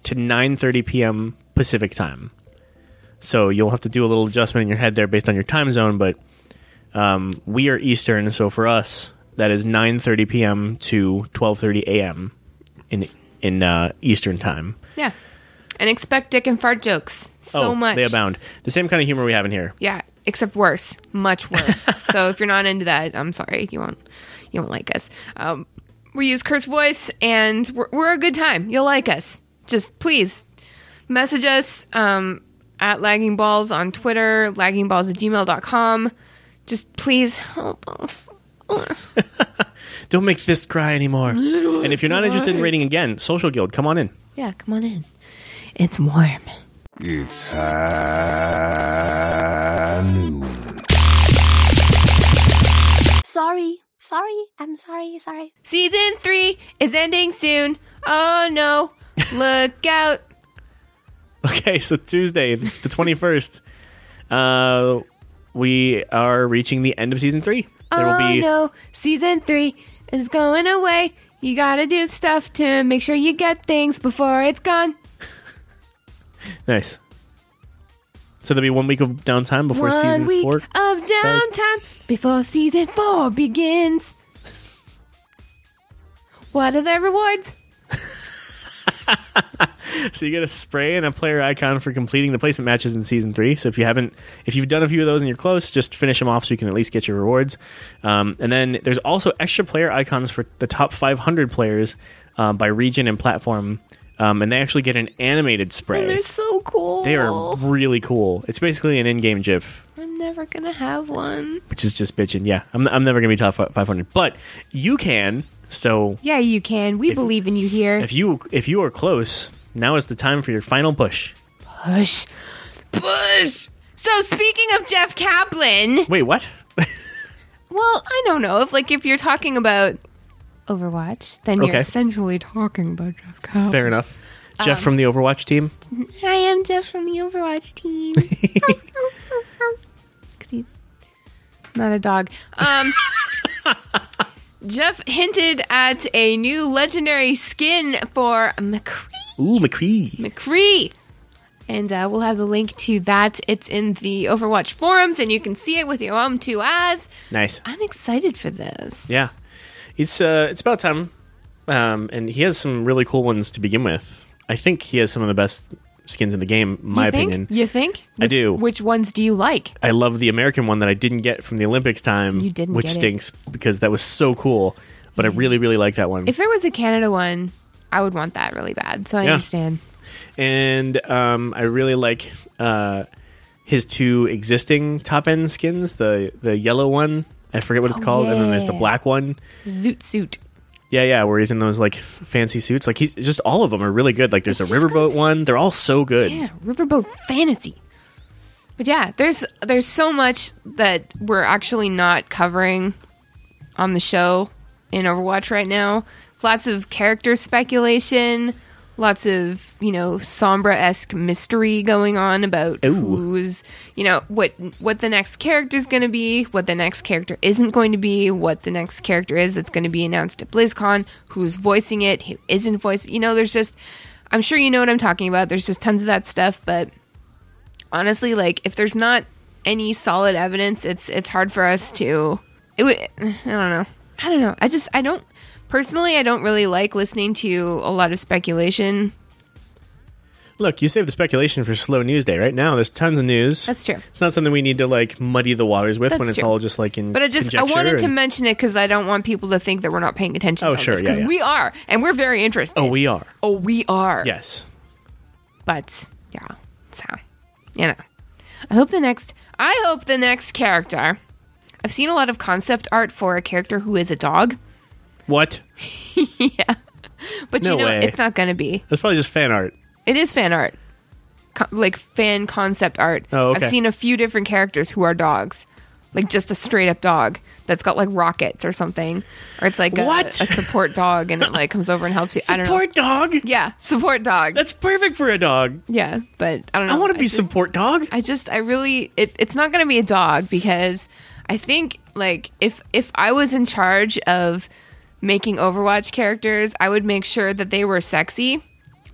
Speaker 2: to 9:30 p.m. Pacific time. So you'll have to do a little adjustment in your head there based on your time zone, but um, we are Eastern, so for us that is 9:30 p.m. to 12:30 a.m. in in uh, Eastern time.
Speaker 3: yeah and expect dick and fart jokes so
Speaker 2: oh,
Speaker 3: much
Speaker 2: they abound. The same kind of humor we have in here.
Speaker 3: Yeah, except worse, much worse. so if you're not into that, I'm sorry, you won't you won't like us. Um, we use curse voice, and we're, we're a good time. You'll like us. Just please message us um, at lagging balls on Twitter, laggingballs at gmail.com. Just please help us.
Speaker 2: Don't make this cry anymore. And if you're not interested in rating again, Social Guild, come on in.
Speaker 3: Yeah, come on in. It's warm.
Speaker 7: It's high noon.
Speaker 1: Sorry. Sorry. I'm sorry. Sorry.
Speaker 3: Season three is ending soon. Oh no! Look out!
Speaker 2: Okay, so Tuesday, the 21st, uh, we are reaching the end of season three. There will
Speaker 3: oh
Speaker 2: be
Speaker 3: no, season three is going away. You gotta do stuff to make sure you get things before it's gone.
Speaker 2: Nice. So there'll be one week of downtime before
Speaker 3: One
Speaker 2: season
Speaker 3: week
Speaker 2: four.
Speaker 3: of downtime before season four begins. What are the rewards?
Speaker 2: So you get a spray and a player icon for completing the placement matches in season three. So if you haven't, if you've done a few of those and you're close, just finish them off so you can at least get your rewards. Um, and then there's also extra player icons for the top 500 players um, by region and platform. Um, and they actually get an animated spray.
Speaker 3: And they're so cool.
Speaker 2: They are really cool. It's basically an in-game GIF,
Speaker 3: I'm never gonna have one.
Speaker 2: which is just bitching. Yeah, I'm, I'm never gonna be top 500, but you can. So
Speaker 3: Yeah, you can. We
Speaker 2: If-
Speaker 3: believe in you here.
Speaker 2: if you if you are close, now is the time for your final push.
Speaker 3: Push. Push. So speaking of Jeff Kaplan,
Speaker 2: Wait, what?
Speaker 3: well, I don't know if like if you're talking about Overwatch, then you're
Speaker 2: Okay.
Speaker 3: essentially talking about Jeff Kaplan.
Speaker 2: Fair enough.
Speaker 3: Um,
Speaker 2: Jeff from the Overwatch team.
Speaker 3: I am Jeff from the Overwatch team. Because he's not a dog. Um, Jeff hinted at a new legendary skin for McCree.
Speaker 2: Ooh, McCree.
Speaker 3: McCree. And uh, we'll have the link to that. It's in the Overwatch forums, and you can see it with your own two eyes.
Speaker 2: Nice.
Speaker 3: I'm excited for this.
Speaker 2: Yeah, it's uh, it's about time. Um, and he has some really cool ones to begin with. I think he has some of the best skins in the game, my
Speaker 3: you think?
Speaker 2: opinion.
Speaker 3: You think?
Speaker 2: I do.
Speaker 3: Which ones do you like?
Speaker 2: I love the American one that I didn't get from the Olympics time,
Speaker 3: You didn't
Speaker 2: which
Speaker 3: get it.
Speaker 2: stinks because that was so cool. But I really, really like that one.
Speaker 3: If there was a Canada one, I would want that really bad. So I
Speaker 2: Yeah.
Speaker 3: understand.
Speaker 2: and um, I really like uh, his two existing top end skins. The the yellow one, I forget what it's
Speaker 3: Oh,
Speaker 2: called, and then there's the black one.
Speaker 3: Zoot suit.
Speaker 2: Yeah, yeah, where he's in those like fancy suits. Like he's just all of them are really good. Like there's
Speaker 3: It's
Speaker 2: a riverboat one. They're all so good.
Speaker 3: Yeah, Riverboat Fantasy. But yeah, there's there's so much that we're actually not covering on the show in Overwatch right now. Lots of character speculation, lots of, you know, Sombra esque mystery going on about
Speaker 2: Ooh.
Speaker 3: who's you know, what what the next character is gonna be, what the next character isn't going to be, what the next character is that's gonna be announced at BlizzCon, who's voicing it, who isn't voicing you know, there's just I'm sure you know what I'm talking about. There's just tons of that stuff, but honestly, like if there's not any solid evidence, it's it's hard for us to. It would. I don't know. I don't know. I just I don't personally. I don't really like listening to a lot of speculation.
Speaker 2: Look, you save the speculation for slow news day. Right now, there's tons of news.
Speaker 3: That's true.
Speaker 2: It's not something we need to like muddy the waters with
Speaker 3: That's
Speaker 2: when it's
Speaker 3: true.
Speaker 2: all just like in.
Speaker 3: But I just I wanted to mention it because I don't want people to think that we're not paying attention.
Speaker 2: Oh,
Speaker 3: to
Speaker 2: sure,
Speaker 3: this,
Speaker 2: yeah, yeah.
Speaker 3: we are, and we're very interested.
Speaker 2: Oh, we are.
Speaker 3: oh we are.
Speaker 2: Yes.
Speaker 3: But yeah, so you know, I hope the next. I hope the next character. I've seen a lot of concept art for a character who is a dog,
Speaker 2: What? Yeah.
Speaker 3: But
Speaker 2: No
Speaker 3: you know
Speaker 2: way.
Speaker 3: it's not going to be.
Speaker 2: That's probably just fan art.
Speaker 3: It is fan art, Co- like fan concept art.
Speaker 2: Oh, okay.
Speaker 3: I've seen a few different characters who are dogs, like just a straight up dog that's got like rockets or something, or it's like a,
Speaker 2: What?
Speaker 3: a support dog and it like comes over and helps you. I don't know.
Speaker 2: Support dog.
Speaker 3: Yeah, support dog.
Speaker 2: That's perfect for a dog.
Speaker 3: yeah, but I don't know.
Speaker 2: I want to be
Speaker 3: just-
Speaker 2: support dog.
Speaker 3: I just I really it, it's not going to be a dog because I think like if if I was in charge of making Overwatch characters, I would make sure that they were sexy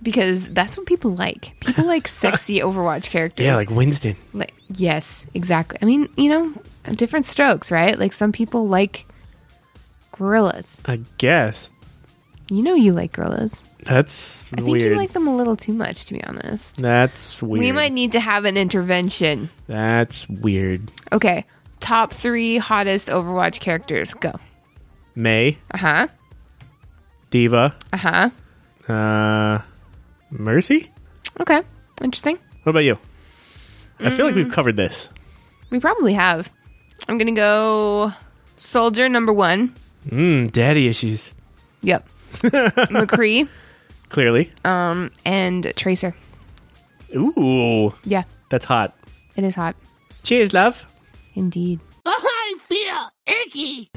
Speaker 3: because that's what people like. People like sexy Overwatch characters.
Speaker 2: yeah, like Winston.
Speaker 3: Like yes, exactly. I mean, you know, different strokes, right? Like some people like gorillas.
Speaker 2: I guess
Speaker 3: You know you like gorillas.
Speaker 2: that's
Speaker 3: I think
Speaker 2: weird.
Speaker 3: you like them a little too much to be honest.
Speaker 2: that's weird.
Speaker 3: We might need to have an intervention.
Speaker 2: That's weird.
Speaker 3: Okay, top three hottest Overwatch characters. Go.
Speaker 2: Mei,
Speaker 3: Uh huh.
Speaker 2: D.Va,
Speaker 3: Uh huh.
Speaker 2: uh, Mercy.
Speaker 3: Okay. Interesting.
Speaker 2: What about you? I feel
Speaker 3: Mm.
Speaker 2: like we've covered this.
Speaker 3: We probably have. I'm gonna go soldier number one.
Speaker 2: Mmm, daddy issues.
Speaker 3: Yep. McCree
Speaker 2: Clearly.
Speaker 3: um, and Tracer.
Speaker 2: Ooh,
Speaker 3: Yeah,
Speaker 2: that's hot.
Speaker 3: it is hot.
Speaker 2: Cheers, love.
Speaker 3: Indeed.
Speaker 8: I feel icky.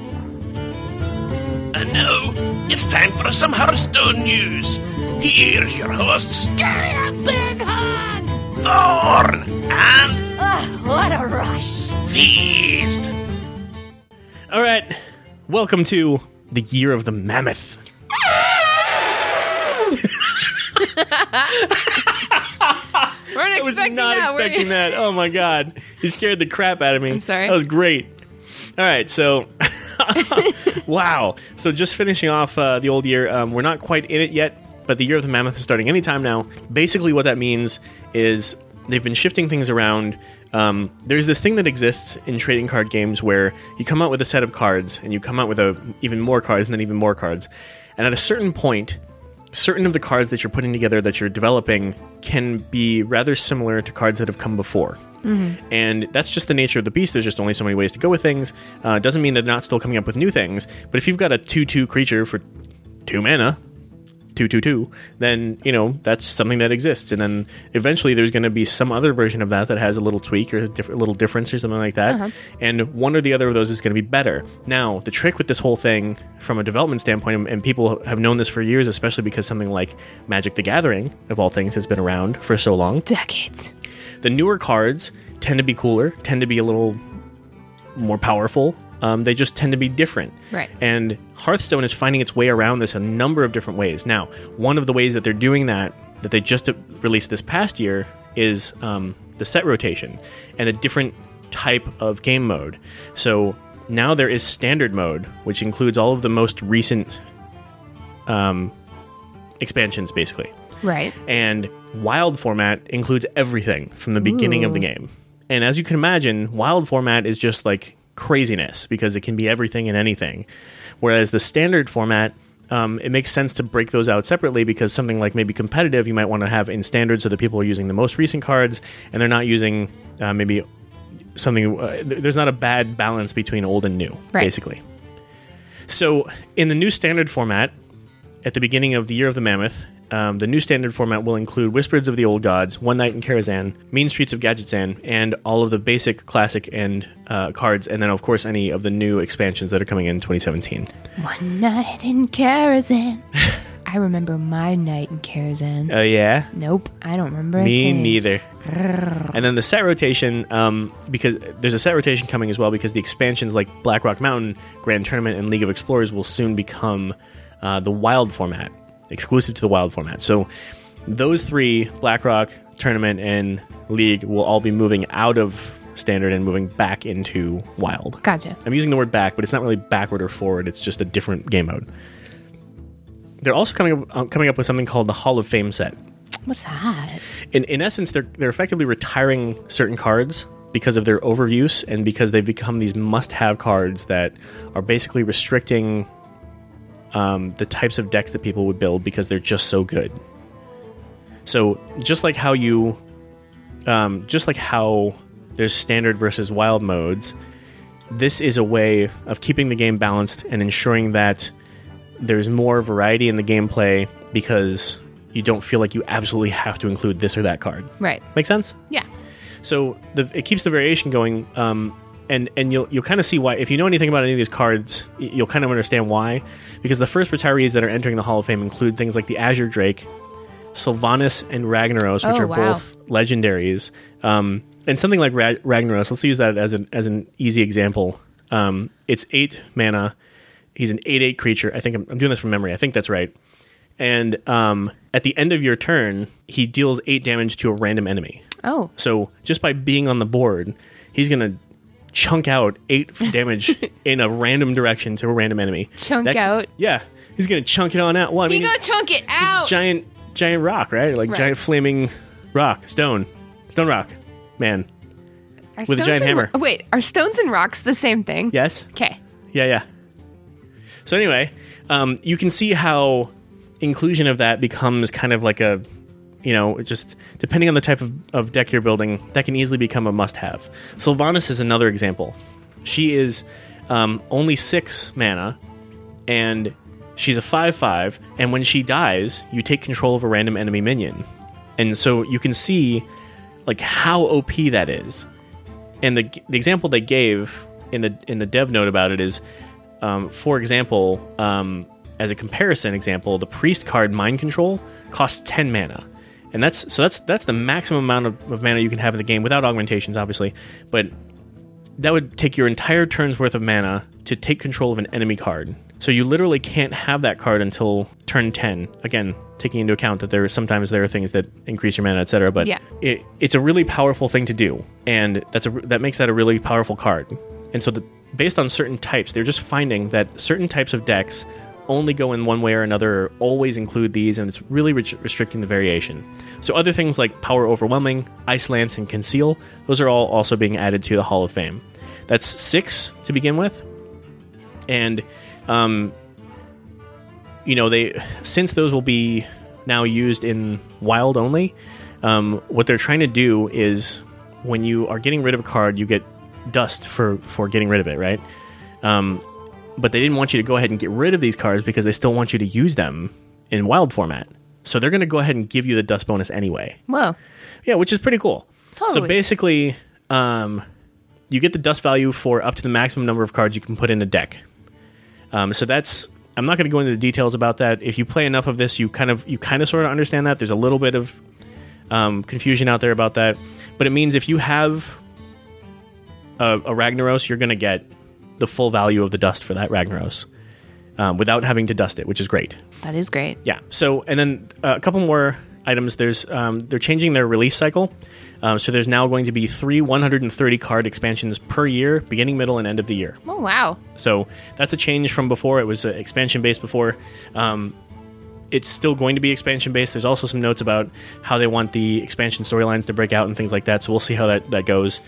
Speaker 8: And now it's time for some Hearthstone news. Here's your hosts, Gary and Ben Han, Thorn, and ah,
Speaker 1: What a rush.
Speaker 8: Feast.
Speaker 2: All right, welcome to the year of the mammoth.
Speaker 3: We're
Speaker 2: I was
Speaker 3: expecting
Speaker 2: not
Speaker 3: that.
Speaker 2: Expecting that. Oh my god, you scared the crap out of me.
Speaker 3: I'm sorry.
Speaker 2: That was great. All right, so wow. So just finishing off uh, the old year. Um, we're not quite in it yet, but the year of the mammoth is starting anytime now. Basically, what that means is they've been shifting things around. Um, there's this thing that exists in trading card games where you come out with a set of cards and you come out with a, even more cards and then even more cards, and at a certain point, certain of the cards that you're putting together that you're developing can be rather similar to cards that have come before. And that's just the nature of the beast. There's just only so many ways to go with things. Uh, doesn't mean they're not still coming up with new things. But if you've got a 2 2 creature for two mana, 2 2 2, then, you know, that's something that exists. And then eventually there's going to be some other version of that that has a little tweak or a diff- little difference or something like that. And one or the other of those is going to be better. Now, the trick with this whole thing from a development standpoint, and- and people have known this for years, especially because something like Magic the Gathering, of all things, has been around for so long
Speaker 3: Decades.
Speaker 2: The newer cards tend to be cooler, tend to be a little more powerful. Um, they just tend to be different.
Speaker 3: Right.
Speaker 2: And Hearthstone is finding its way around this a number of different ways. Now, one of the ways that they're doing that, that they just released this past year, is um, the set rotation and a different type of game mode. So now there is standard mode, which includes all of the most recent um, expansions, basically
Speaker 3: Right.
Speaker 2: and wild format includes everything from the beginning of the game. And as you can imagine, wild format is just like craziness because it can be everything and anything. Whereas the standard format, um, it makes sense to break those out separately because something like maybe competitive, you might want to have in standard so that people are using the most recent cards and they're not using uh, maybe something. Uh, th- there's not a bad balance between old and new,
Speaker 3: Right.
Speaker 2: basically. So in the new standard format, at the beginning of the Year of the Mammoth, um, the new standard format will include Whispers of the Old Gods, One Night in Karazhan, Mean Streets of Gadgetzan, and all of the basic, classic, and uh, cards, and then of course any of the new expansions that are coming in 2017.
Speaker 3: One night in Karazhan. I remember my night in Karazhan.
Speaker 2: Oh yeah,
Speaker 3: Nope, I don't remember.
Speaker 2: me neither. And then the set rotation, um, because there's a set rotation coming as well, because the expansions like Blackrock Mountain, Grand Tournament, and League of Explorers will soon become uh, the Wild format, exclusive to the Wild format. So those three, BlackRock, Tournament, and League, will all be moving out of standard and moving back into wild.
Speaker 3: Gotcha.
Speaker 2: I'm using the word back, but it's not really backward or forward. It's just a different game mode. They're also coming up, uh, coming up with something called the Hall of Fame set.
Speaker 3: What's that?
Speaker 2: In in essence, they're they're effectively retiring certain cards because of their overuse and because they've become these must-have cards that are basically restricting um, the types of decks that people would build because they're just so good. So just like how you, um, just like how there's standard versus wild modes, this is a way of keeping the game balanced and ensuring that there's more variety in the gameplay because you don't feel like you absolutely have to include this or that card.
Speaker 3: Right.
Speaker 2: Make sense?
Speaker 3: Yeah.
Speaker 2: So the, it keeps the variation going, um, and and you'll you'll kind of see why. If you know anything about any of these cards, you'll kind of understand why. Because the first retirees that are entering the Hall of Fame include things like the Azure Drake, Sylvanas, and Ragnaros, which
Speaker 3: Oh,
Speaker 2: are
Speaker 3: wow.
Speaker 2: both legendaries. Um, and something like Ra- Ragnaros, let's use that as an as an easy example. Um, it's eight mana. He's an eight eight creature. I think I'm, I'm doing this from memory. I think that's right. And um, at the end of your turn, he deals eight damage to a random enemy.
Speaker 3: Oh.
Speaker 2: So just by being on the board, he's gonna chunk out eight damage in a random direction to a random enemy.
Speaker 3: Chunk
Speaker 2: That-
Speaker 3: out?
Speaker 2: Yeah, he's gonna chunk it on out. Well, I
Speaker 3: You
Speaker 2: mean,
Speaker 3: gotta chunk it out.
Speaker 2: giant, giant rock, right? Like
Speaker 3: Right.
Speaker 2: giant flaming rock, stone, stone rock, man.
Speaker 3: Are
Speaker 2: with a giant hammer.
Speaker 3: Wait, are stones and rocks the same thing?
Speaker 2: Yes.
Speaker 3: Okay.
Speaker 2: Yeah, yeah. So anyway, um, you can see how inclusion of that becomes kind of like a, you know, just depending on the type of, of deck you're building, that can easily become a must-have. Sylvanas is another example. She is um, only six mana, and she's a five-five. And when she dies, you take control of a random enemy minion, and so you can see like how OP that is. And the the example they gave in the in the dev note about it is, um, for example, um, as a comparison example, the priest card Mind Control costs ten mana, and that's so that's that's the maximum amount of, of mana you can have in the game without augmentations, obviously, but that would take your entire turn's worth of mana to take control of an enemy card. So you literally can't have that card until turn 10. Again, taking into account that there are sometimes there are things that increase your mana, etc. But
Speaker 3: Yeah.
Speaker 2: it, it's a really powerful thing to do, and that's a, that makes that a really powerful card. And so, the, based on certain types, they're just finding that certain types of decks only go in one way or another, always include these, and it's really ret- restricting the variation. So other things like Power Overwhelming, Ice Lance, and Conceal, those are all also being added to the Hall of Fame. That's six to begin with, and um, you know they since those will be now used in Wild only. Um, what they're trying to do is when you are getting rid of a card, you get dust for for getting rid of it, right? Um, but they didn't want you to go ahead and get rid of these cards because they still want you to use them in wild format. So they're going to go ahead and give you the dust bonus anyway.
Speaker 3: Whoa.
Speaker 2: Yeah, which is pretty cool. So basically, um, you get the dust value for up to the maximum number of cards you can put in a deck. Um, so that's I'm not going to go into the details about that. If you play enough of this, you kind of you kind of sort of understand that. There's a little bit of um, confusion out there about that, but it means if you have a, a Ragnaros, you're going to get the full value of the dust for that Ragnaros um, without having to dust it, which is great.
Speaker 3: That is great.
Speaker 2: Yeah. So, and then uh, a couple more items. There's um, they're changing their release cycle. Um, so there's now going to be three 130 card expansions per year, beginning, middle, and end of the year.
Speaker 3: Oh wow.
Speaker 2: So that's a change from before. It was uh, expansion based before. Um, it's still going to be expansion based. There's also some notes about how they want the expansion storylines to break out and things like that. So we'll see how that, that goes.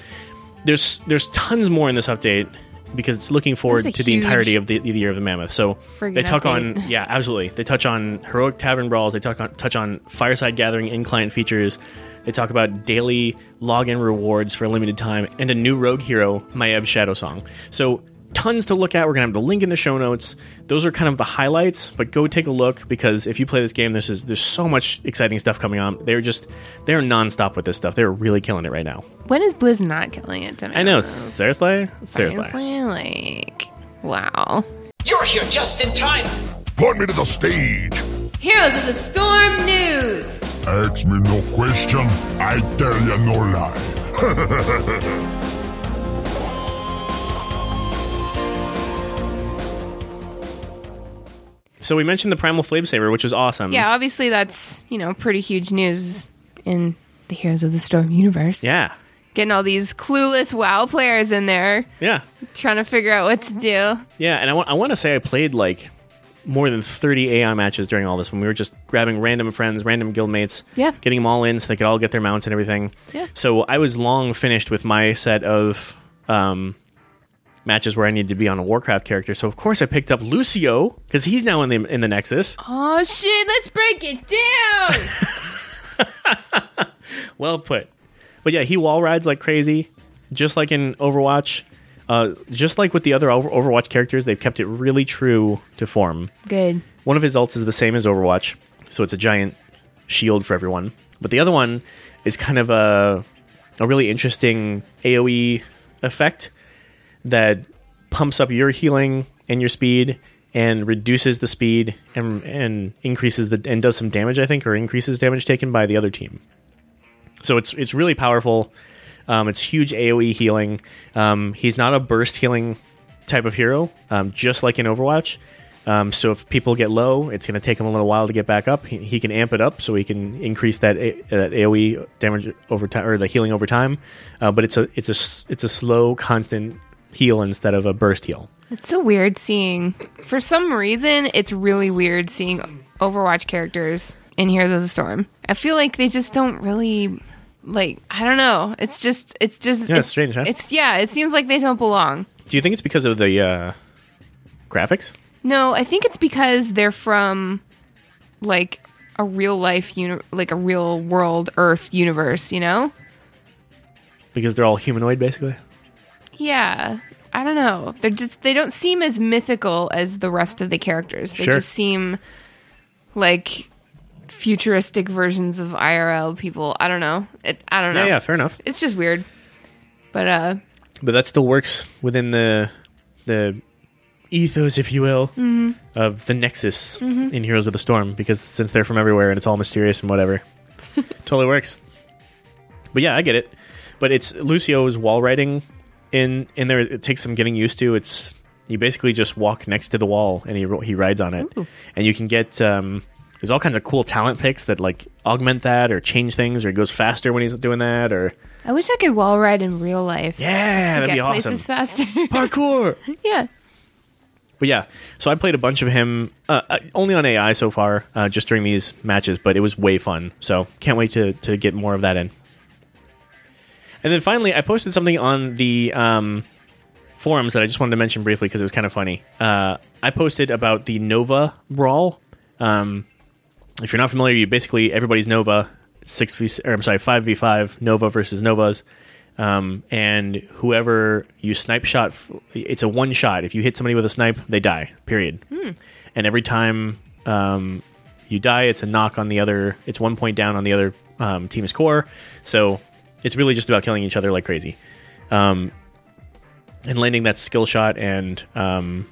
Speaker 2: There's there's tons more in this update because it's looking forward
Speaker 3: This is a
Speaker 2: to the entirety of the, the year of the mammoth. So they talk
Speaker 3: update.
Speaker 2: on yeah, absolutely. They touch on heroic tavern brawls. They talk on touch on fireside gathering in client features. They talk about daily login rewards for a limited time and a new rogue hero, Maiev Shadowsong. So tons to look at. We're gonna have the link in the show notes. Those are kind of the highlights, but go take a look because if you play this game, this is there's so much exciting stuff coming on. They're just they're nonstop with this stuff. They're really killing it right now.
Speaker 3: When is Blizz not killing it? To me?
Speaker 2: I know. Seriously, seriously.
Speaker 3: Seriously, like, wow.
Speaker 9: You're here just in time.
Speaker 7: Point me to the stage.
Speaker 3: Heroes of the Storm News.
Speaker 7: Ask me no question, I tell you no lie.
Speaker 2: So we mentioned the Primal Flame Saber, which was awesome.
Speaker 3: Yeah, obviously that's you know pretty huge news in the Heroes of the Storm universe.
Speaker 2: Yeah.
Speaker 3: Getting all these clueless WoW players in there
Speaker 2: Yeah,
Speaker 3: trying to figure out what to do.
Speaker 2: yeah, and I want I want to say I played like more than 30 AI matches during all this when we were just grabbing random friends, random guild mates,
Speaker 3: Yeah.
Speaker 2: getting them all in so they could all get their mounts and everything.
Speaker 3: Yeah.
Speaker 2: So I was long finished with my set of um, matches where I needed to be on a Warcraft character. So of course I picked up Lucio because he's now in the in the Nexus.
Speaker 3: Oh shit, let's break it down.
Speaker 2: Well put. But yeah, he wall rides like crazy, just like in Overwatch. Uh, just like with the other Overwatch characters, they've kept it really true to form.
Speaker 3: Good.
Speaker 2: One of his ults is the same as Overwatch, so it's a giant shield for everyone. But the other one is kind of a a really interesting AOE effect that pumps up your healing and your speed and reduces the speed and and increases the and does some damage I think or increases damage taken by the other team. So it's it's really powerful. Um, it's huge AOE healing. Um, he's not a burst healing type of hero, um, just like in Overwatch. Um, so if people get low, it's going to take him a little while to get back up. He, he can amp it up so he can increase that, a, that AOE damage over time or the healing over time. Uh, but it's a it's a it's a slow, constant heal instead of a burst heal.
Speaker 3: It's so weird seeing. For some reason, it's really weird seeing Overwatch characters in Heroes of the Storm. I feel like they just don't really like. I don't know. It's just. It's just.
Speaker 2: Yeah, it's strange, huh?
Speaker 3: It's yeah. It seems like they don't belong.
Speaker 2: Do you think it's because of the uh, graphics?
Speaker 3: No, I think it's because they're from like a real life, uni- like a real world Earth universe. You know?
Speaker 2: Because they're all humanoid, basically.
Speaker 3: Yeah. I don't know. They're just they don't seem as mythical as the rest of the characters. They
Speaker 2: Sure.
Speaker 3: just seem like futuristic versions of IRL people. I don't know. It, I don't know.
Speaker 2: Yeah, yeah, fair enough.
Speaker 3: It's just weird. But uh
Speaker 2: but that still works within the the ethos, if you will, of the Nexus in Heroes of the Storm. Because since they're from everywhere and it's all mysterious and whatever, totally works. But yeah, I get it. But it's Lucio's wall riding in in there. It takes some getting used to. It's you basically just walk next to the wall and he he rides on it, and you can get. Um, there's all kinds of cool talent picks that like augment that or change things, or he goes faster when he's doing that, or
Speaker 3: I wish I could wall ride in real life.
Speaker 2: Yeah,
Speaker 3: just to
Speaker 2: that'd
Speaker 3: get
Speaker 2: be
Speaker 3: places faster.
Speaker 2: parkour.
Speaker 3: yeah.
Speaker 2: But yeah, so I played a bunch of him uh, uh, only on AI so far, uh, just during these matches. But it was way fun, so can't wait to to get more of that in. And then finally, I posted something on the um, forums that I just wanted to mention briefly because it was kind of funny. Uh, I posted about the Nova Brawl. Um, if you're not familiar, you basically everybody's Nova six v or I'm sorry five v five Nova versus Novas. Um, and whoever you snipe shot, it's a one shot. If you hit somebody with a snipe, they die. Period. And every time um, you die, it's a knock on the other. It's one point down on the other um, team's core. So it's really just about killing each other like crazy, um, and landing that skill shot and um,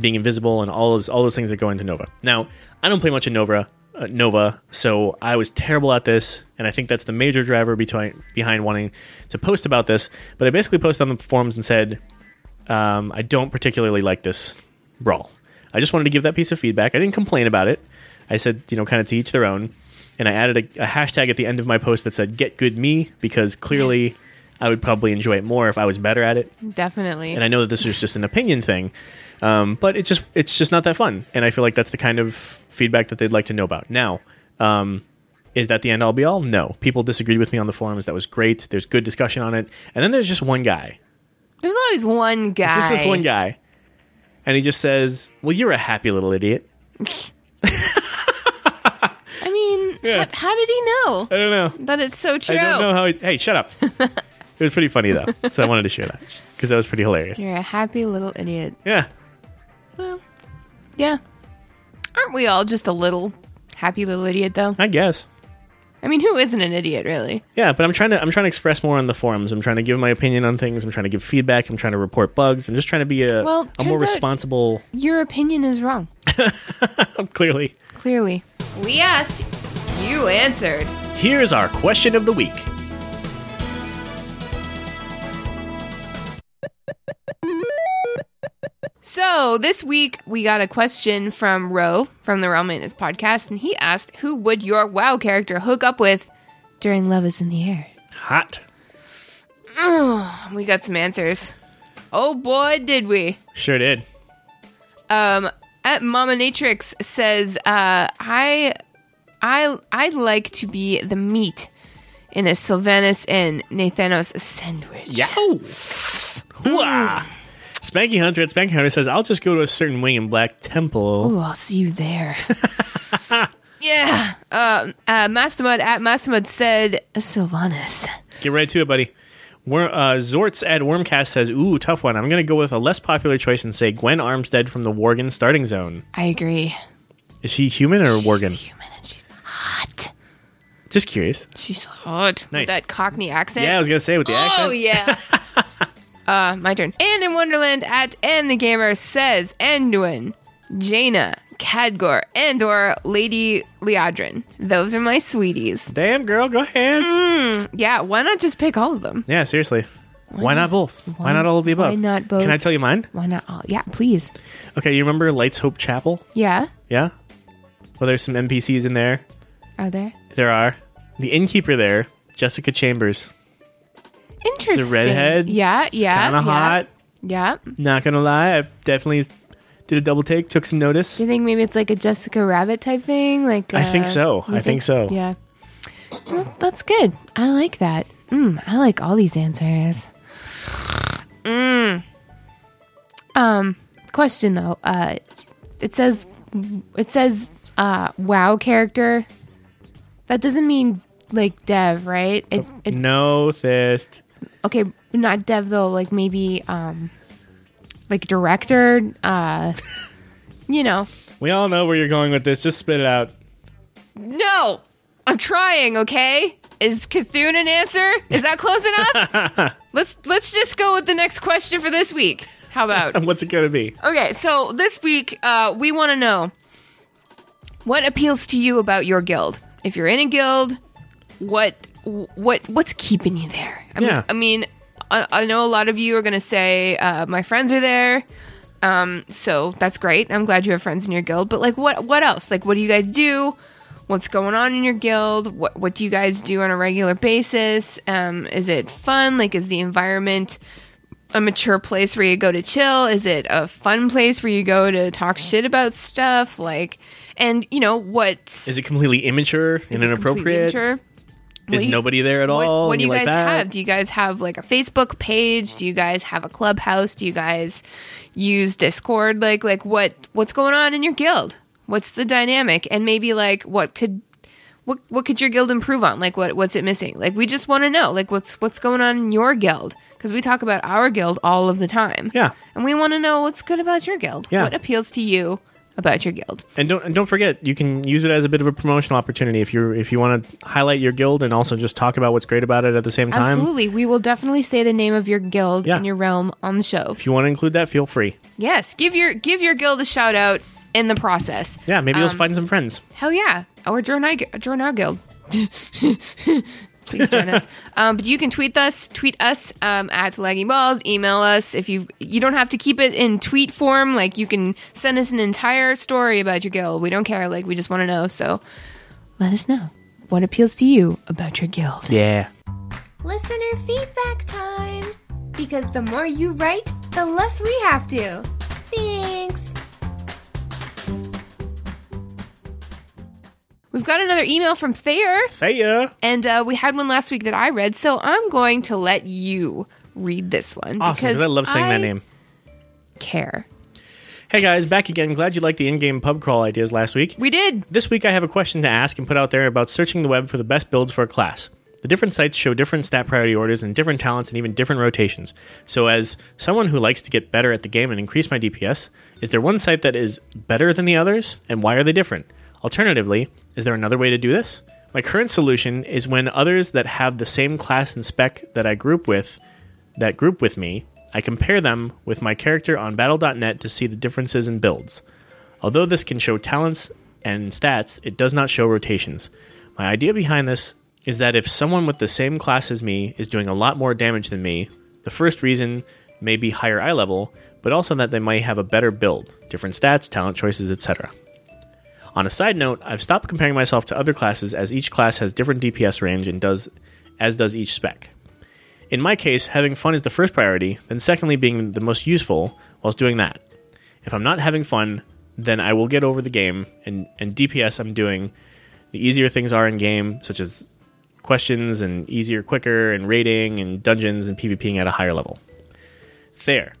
Speaker 2: being invisible and all those all those things that go into Nova. Now, I don't play much in Nova, uh, Nova, so I was terrible at this, and I think that's the major driver between behind wanting to post about this. But I basically posted on the forums and said um, I don't particularly like this brawl. I just wanted to give that piece of feedback. I didn't complain about it. I said, you know, kind of to each their own. And I added a, a hashtag at the end of my post that said "Get Good Me" because clearly I would probably enjoy it more if I was better at it
Speaker 3: Definitely.
Speaker 2: and I know that this is just an opinion thing, um, but it's just it's just not that fun, and I feel like that's the kind of feedback that they'd like to know about. Now, um, is that the end all be all? No, people disagreed with me on the forums. That was great. There's good discussion on it, and then there's just one guy.
Speaker 3: There's always one guy.
Speaker 2: Just this one guy, and he just says, "Well, you're a happy little idiot."
Speaker 3: I
Speaker 2: Yeah.
Speaker 3: how, how did he know
Speaker 2: I don't know.
Speaker 3: that it's so true?
Speaker 2: I don't know how. He, hey, shut up. it was pretty funny though, so I wanted to share that because that was pretty hilarious.
Speaker 3: You're a happy little idiot.
Speaker 2: Yeah,
Speaker 3: Well, yeah. Aren't we all just a little happy little idiot, though?
Speaker 2: I guess.
Speaker 3: I mean, who isn't an idiot, really?
Speaker 2: Yeah, but I'm trying to I'm trying to express more on the forums. I'm trying to give my opinion on things. I'm trying to give feedback. I'm trying to report bugs. I'm just trying to be a
Speaker 3: Well,
Speaker 2: a more responsible.
Speaker 3: Your opinion is wrong.
Speaker 2: Clearly,
Speaker 3: Clearly. We asked, you answered.
Speaker 2: here's our question of the week.
Speaker 3: So this week we got a question from Ro from the Realm Maintenance podcast, and he asked, "Who would your WoW character hook up with during Love Is in the Air?"
Speaker 2: Hot.
Speaker 3: we got some answers. Oh boy, did we.
Speaker 2: Sure did.
Speaker 3: Um, at Mama Natrix says, uh, I, I, I'd like to be the meat in a Sylvanas and Nathanos sandwich.
Speaker 2: Yeah. Spanky Hunter at Spanky Hunter says, I'll just go to a certain wing in Black Temple.
Speaker 3: Ooh, I'll see you there. yeah. Um, uh, Mastamud at Mastamud said Sylvanas.
Speaker 2: Get right to it, buddy. Wor- uh, Zorts at Wormcast says, Ooh, tough one. I'm going to go with a less popular choice and say Gwen Armstead from the Worgen starting zone.
Speaker 3: I agree.
Speaker 2: Is she human or Worgen?
Speaker 3: Human she's.
Speaker 2: Just curious.
Speaker 3: She's hot.
Speaker 2: Nice.
Speaker 3: With that Cockney accent.
Speaker 2: Yeah, I was to say with the
Speaker 3: Oh
Speaker 2: accent.
Speaker 3: Oh yeah. uh, my turn. And in Wonderland at and the gamer says Anduin, Jaina, Khadgar, and or Lady Liadrin. Those are my sweeties.
Speaker 2: Damn, girl, go ahead.
Speaker 3: Yeah, why not just pick all of them?
Speaker 2: Yeah, seriously. Why, not both? Why, not all of the above?
Speaker 3: why not both?
Speaker 2: Can I tell you mine?
Speaker 3: Why not all? Yeah, please.
Speaker 2: Okay, you remember Lights Hope Chapel?
Speaker 3: Yeah.
Speaker 2: Yeah? Well, there's some NPCs in there.
Speaker 3: Are there?
Speaker 2: There are. The innkeeper there, Jessica Chambers.
Speaker 3: Interesting.
Speaker 2: The redhead.
Speaker 3: Yeah, yeah.
Speaker 2: Kind of
Speaker 3: yeah,
Speaker 2: hot.
Speaker 3: Yeah.
Speaker 2: Not gonna lie, I definitely did a double take, took some notice.
Speaker 3: Do you think maybe it's like a Jessica Rabbit type thing? Like
Speaker 2: I think
Speaker 3: uh,
Speaker 2: so. I think so.
Speaker 3: Yeah. Well, that's good. I like that. Mm, I like all these answers. Mm. Um, question though. Uh, it says it says uh WoW character. That doesn't mean like dev, right? It, it
Speaker 2: No fist.
Speaker 3: okay, not dev though. Like maybe um, like director. Uh, you know.
Speaker 2: We all know where you're going with this. Just spit it out.
Speaker 3: No, I'm trying. Okay, is Cthulhu an answer? Is that close enough? let's let's just go with the next question for this week. How about?
Speaker 2: What's it gonna be?
Speaker 3: Okay, so this week uh, we want to know what appeals to you about your guild. If you're in a guild, what what what's keeping you there? I
Speaker 2: Yeah.
Speaker 3: mean, I mean, I, I know a lot of you are going to say uh, my friends are there. Um, so that's great. I'm glad you have friends in your guild. But like, what what else? Like, what do you guys do? What's going on in your guild? What what do you guys do on a regular basis? Um, is it fun? Like, is the environment a mature place where you go to chill? Is it a fun place where you go to talk shit about stuff? Like, and you know what?
Speaker 2: Is it completely immature and inappropriate?
Speaker 3: Is
Speaker 2: Is nobody there at
Speaker 3: what,
Speaker 2: all?
Speaker 3: What do you guys
Speaker 2: that?
Speaker 3: have? Do you guys have like a Facebook page? Do you guys have a clubhouse? Do you guys use Discord? Like, like what what's going on in your guild? What's the dynamic? And maybe like what could what what could your guild improve on? Like what what's it missing? Like we just want to know like what's what's going on in your guild because we talk about our guild all of the time.
Speaker 2: Yeah.
Speaker 3: And we want to know what's good about your guild.
Speaker 2: Yeah.
Speaker 3: What appeals to you about your guild?
Speaker 2: And don't and don't forget, you can use it as a bit of a promotional opportunity if you're if you want to highlight your guild and also just talk about what's great about it at the same time.
Speaker 3: Absolutely. We will definitely say the name of your guild
Speaker 2: Yeah.
Speaker 3: and your realm on the show.
Speaker 2: If you want to include that, feel free.
Speaker 3: Yes, give your give your guild a shout out in the process.
Speaker 2: Yeah, maybe
Speaker 3: Um,
Speaker 2: you'll find some friends.
Speaker 3: Hell yeah, or join our join our guild. Please join us. Um, but you can tweet us, tweet us um, at Laggy Balls. Email us if you you don't have to keep it in tweet form. Like you can send us an entire story about your guild. We don't care. Like we just want to know. So let us know what appeals to you about your guild.
Speaker 2: Yeah.
Speaker 1: Listener feedback time! Because the more you write, the less we have to. Thanks!
Speaker 3: We've got another email from Thayer.
Speaker 2: Ya.
Speaker 3: And uh, we had one last week that I read, so I'm going to let you read this one
Speaker 2: Awesome,
Speaker 3: because
Speaker 2: I love saying
Speaker 3: I
Speaker 2: that name.
Speaker 3: Care.
Speaker 2: Hey guys, back again. Glad you liked the in-game pub crawl ideas last week.
Speaker 3: We did.
Speaker 2: This week I have a question to ask and put out there about searching the web for the best builds for a class. The different sites show different stat priority orders and different talents and even different rotations. So, as someone who likes to get better at the game and increase my DPS, is there one site that is better than the others, and why are they different? Alternatively, is there another way to do this? My current solution is when others that have the same class and spec that I group with, that group with me, I compare them with my character on Battle.net to see the differences in builds. Although this can show talents and stats, it does not show rotations. My idea behind this is that if someone with the same class as me is doing a lot more damage than me, the first reason may be higher iLevel, but also that they might have a better build, different stats, talent choices, etc. On a side note, I've stopped comparing myself to other classes as each class has different DPS range and does as does each spec. In my case, having fun is the first priority, then secondly, being the most useful whilst doing that. If I'm not having fun, then I will get over the game, and, and DPS I'm doing the easier things are in game, such as questions and easier, quicker, and raiding and dungeons and PvPing at a higher level. There.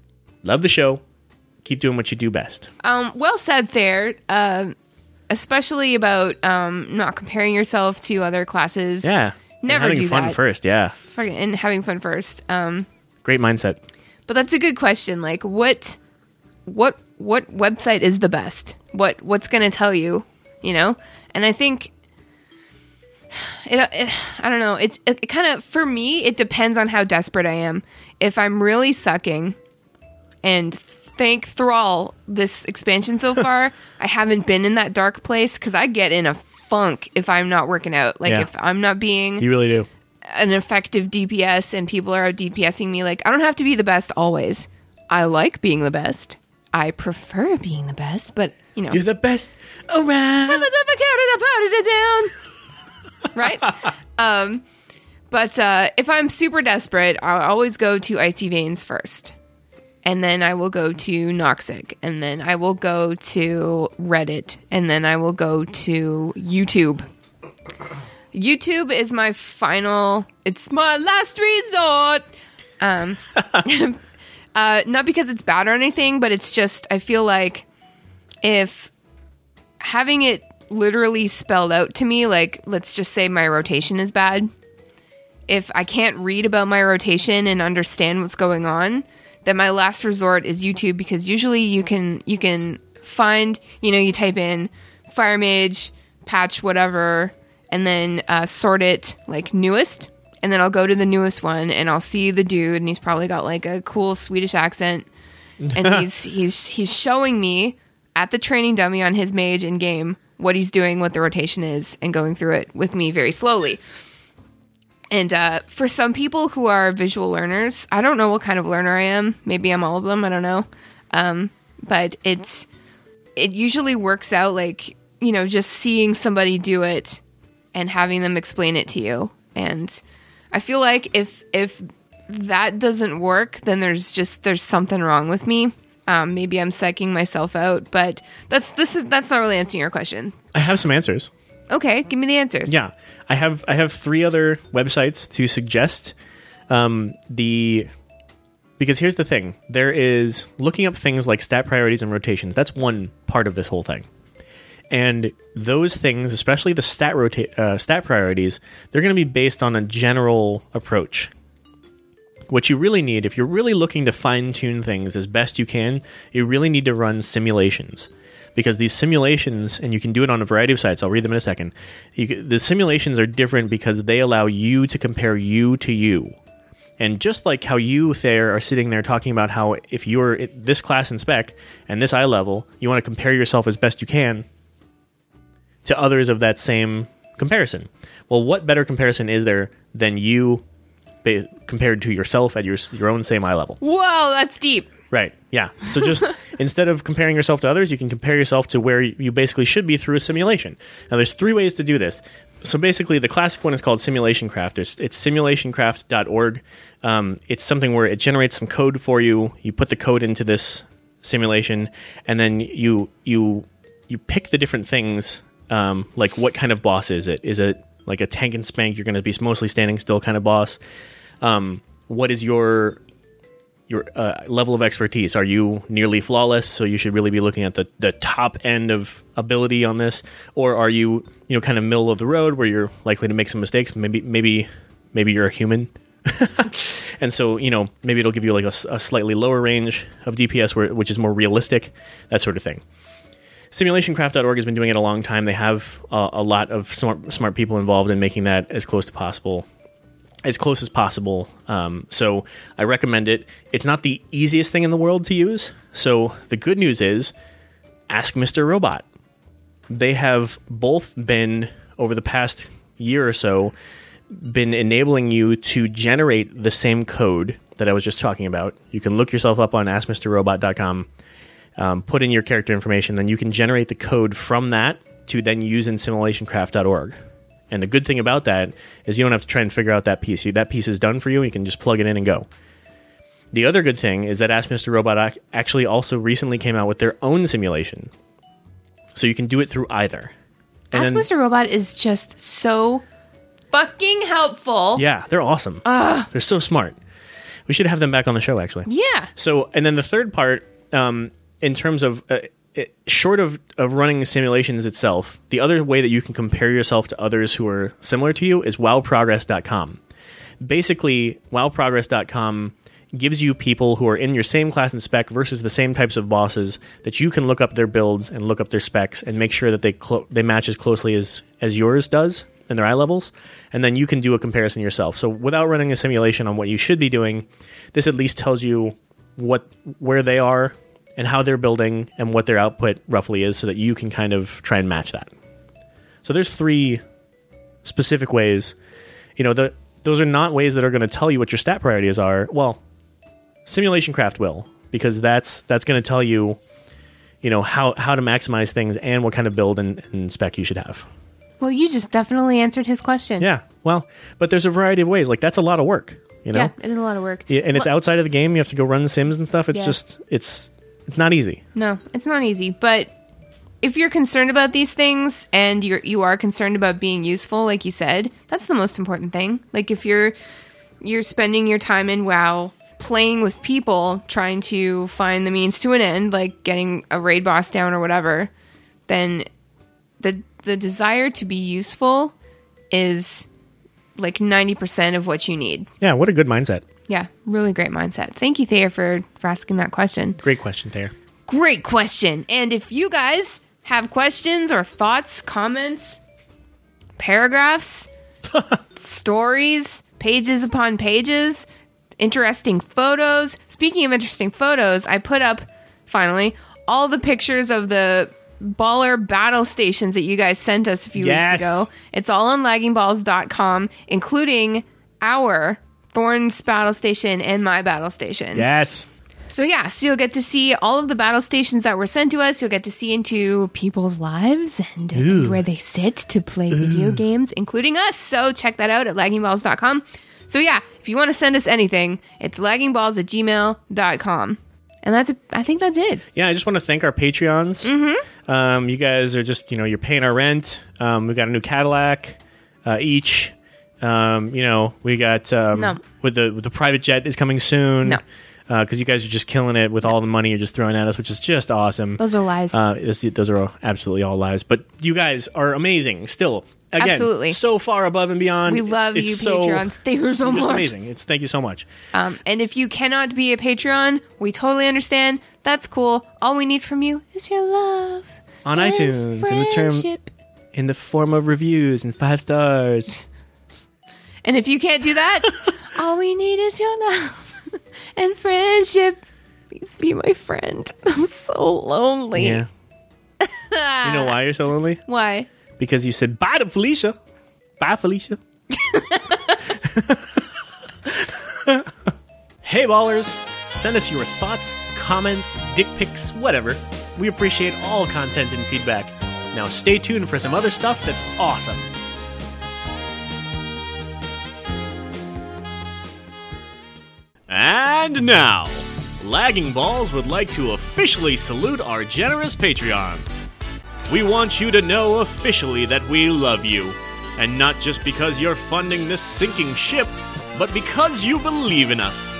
Speaker 2: Love the show. Keep doing what you do best.
Speaker 3: Um, well said there. Uh, especially about um, not comparing yourself to other classes.
Speaker 2: Yeah. And
Speaker 3: Never
Speaker 2: having
Speaker 3: do
Speaker 2: fun
Speaker 3: that.
Speaker 2: first, yeah.
Speaker 3: And having fun first. Um,
Speaker 2: Great mindset.
Speaker 3: but that's a good question. Like, what, what, what website is the best? What, what's going to tell you? You know, and I think it, it I don't know. It's it, it kind of for me. It depends on how desperate I am. If I'm really sucking, and thank Thrall this expansion so far, I haven't been in that dark place because I get in a funk if I'm not working out. Like
Speaker 2: Yeah.
Speaker 3: if I'm not being
Speaker 2: You really do.
Speaker 3: an effective DPS and people are out DPSing me, like I don't have to be the best always. I like being the best. I prefer being the best, but you know,
Speaker 2: You're the best around.
Speaker 3: right? um, but uh, if I'm super desperate, I'll always go to Icy Veins first. And then I will go to Noxxic. And then I will go to Reddit. And then I will go to YouTube. YouTube is my final, it's my last resort. Um, uh, not because it's bad or anything, but it's just, I feel like if having it literally spelled out to me, like let's just say my rotation is bad, if I can't read about my rotation and understand what's going on, then my last resort is YouTube because usually you can you can find you know you type in fire mage patch whatever and then uh, sort it like newest and then I'll go to the newest one and I'll see the dude and he's probably got like a cool Swedish accent and he's he's he's showing me at the training dummy on his mage in game what he's doing, what the rotation is, and going through it with me very slowly. And uh, for some people who are visual learners, I don't know what kind of learner I am. Maybe I'm all of them. I don't know. Um, but it's it usually works out like you know just seeing somebody do it and having them explain it to you. And I feel like if if that doesn't work, then there's just there's something wrong with me. Um, maybe I'm psyching myself out, but that's this is that's not really answering your question.
Speaker 2: I have some answers.
Speaker 3: Okay, give me the answers.
Speaker 2: Yeah, I have I have three other websites to suggest. Um, the because here's the thing: there is looking up things like stat priorities and rotations. That's one part of this whole thing, and those things, especially the stat rota- uh, stat priorities, they're going to be based on a general approach. What you really need, if you're really looking to fine tune things as best you can, you really need to run simulations because these simulations, and you can do it on a variety of sites. I'll read them in a second. You, the simulations are different because they allow you to compare you to you. And just like how you there are sitting there talking about how if you're this class in spec and this iLevel, you want to compare yourself as best you can to others of that same comparison. Well, what better comparison is there than you compared to yourself at your your own same iLevel?
Speaker 3: Whoa, that's deep.
Speaker 2: Right. Yeah. So just instead of comparing yourself to others, you can compare yourself to where you basically should be through a simulation. Now, there's three ways to do this. So basically, the classic one is called SimulationCraft. It's, it's simulationcraft.org. Um, it's something where it generates some code for you. You put the code into this simulation, and then you you you pick the different things. Um, like what kind of boss is it? Is it like a tank and spank? You're going to be mostly standing still kind of boss. Um, what is your your uh, level of expertise. Are you nearly flawless? So you should really be looking at the, the top end of ability on this, or are you you know kind of middle of the road where you're likely to make some mistakes? Maybe maybe maybe you're a human, and so you know maybe it'll give you like a, a slightly lower range of DPS, where, which is more realistic, that sort of thing. Simulationcraft.org has been doing it a long time. They have uh, a lot of smart smart people involved in making that as close to possible as close as possible. Um, so I recommend it. It's not the easiest thing in the world to use. So the good news is, ask Mr. Robot. They have both been over the past year or so been enabling you to generate the same code that I was just talking about. You can look yourself up on askmrrobot.com, um, put in your character information, then you can generate the code from that to then use in simulationcraft.org. And the good thing about that is you don't have to try and figure out that piece. You, that piece is done for you. You can just plug it in and go. The other good thing is that Ask Mr. Robot actually also recently came out with their own simulation. So you can do it through either. And
Speaker 3: Ask
Speaker 2: then-
Speaker 3: Mr. Robot is just so fucking helpful.
Speaker 2: Yeah, they're awesome. They're so smart. We should have them back on the show, actually.
Speaker 3: Yeah.
Speaker 2: So, and then the third part, um, in terms of uh, it, short of, of running simulations itself, the other way that you can compare yourself to others who are similar to you is wowprogress.com. Basically, wowprogress.com gives you people who are in your same class and spec versus the same types of bosses that you can look up their builds and look up their specs and make sure that they clo- they match as closely as as yours does in their eye levels and then you can do a comparison yourself so without running a simulation on what you should be doing this at least tells you what where they are and how they're building and what their output roughly is so that you can kind of try and match that. So there's three specific ways. You know the those are not ways that are going to tell you what your stat priorities are. Well SimulationCraft will because that's that's going to tell you you know how how to maximize things and what kind of build and, and spec you should have.
Speaker 3: Well, you just definitely answered his question.
Speaker 2: yeah well but there's a variety of ways. Like that's a lot of work you know?
Speaker 3: Yeah, it is a lot of work.
Speaker 2: Yeah, and it's
Speaker 3: Well-
Speaker 2: outside of the game. You have to go run the sims and stuff. It's
Speaker 3: Yeah.
Speaker 2: just it's it's not easy
Speaker 3: No, it's not easy, but if you're concerned about these things and you're you are concerned about being useful, like you said, that's the most important thing. Like if you're you're spending your time in WoW playing with people trying to find the means to an end, like getting a raid boss down or whatever, then the the desire to be useful is like 90% of what you need.
Speaker 2: yeah what a good mindset
Speaker 3: Yeah, really great mindset. Thank you, Thea, for, for asking that question.
Speaker 2: great question there
Speaker 3: Great question. And if you guys have questions or thoughts, comments, paragraphs, stories, pages upon pages, interesting photos. Speaking of interesting photos, I put up finally all the pictures of the baller battle stations that you guys sent us a few
Speaker 2: Yes.
Speaker 3: weeks ago. It's all on laggingballs.com, including our Thorns battle station and my battle station.
Speaker 2: yes
Speaker 3: So yeah, so you'll get to see all of the battle stations that were sent to us. You'll get to see into people's lives and, and where they sit to play video games, including us. So check that out at laggingballs.com. So yeah, if you want to send us anything, it's laggingballs at gmail.com. And that's I think that's it.
Speaker 2: Yeah, I just want to thank our Patreons. Mm-hmm. Um, you guys are just, you know, you're paying our rent. Um, we got a new Cadillac uh, each. Um, you know, we got um,
Speaker 3: No.
Speaker 2: with the with the private jet is coming soon.
Speaker 3: No.
Speaker 2: because you guys are just killing it with all the money you're just throwing at us, which is just awesome.
Speaker 3: Those are lies.
Speaker 2: Uh, this, those are absolutely all lies. But you guys are amazing still. Again,
Speaker 3: Absolutely.
Speaker 2: so far above and beyond.
Speaker 3: we love
Speaker 2: it's
Speaker 3: you,
Speaker 2: so-
Speaker 3: Patreons. Thank you so much.
Speaker 2: amazing. It's thank you so much.
Speaker 3: Um, and if you cannot be a Patreon, we totally understand. That's cool. All we need from you is your love.
Speaker 2: On iTunes, in the term in the form of reviews and five stars.
Speaker 3: And if you can't do that, all we need is your love and friendship. Please be my friend. I'm so lonely.
Speaker 2: Yeah. you know why you're so lonely?
Speaker 3: Why?
Speaker 2: Because you said bye to Felicia. Bye, Felicia. hey, ballers. Send us your thoughts, comments, dick pics, whatever. We appreciate all content and feedback. Now, stay tuned for some other stuff that's awesome. And now, Lagging Balls would like to officially salute our generous Patreons. We want you to know officially that we love you. And not just because you're funding this sinking ship, but because you believe in us.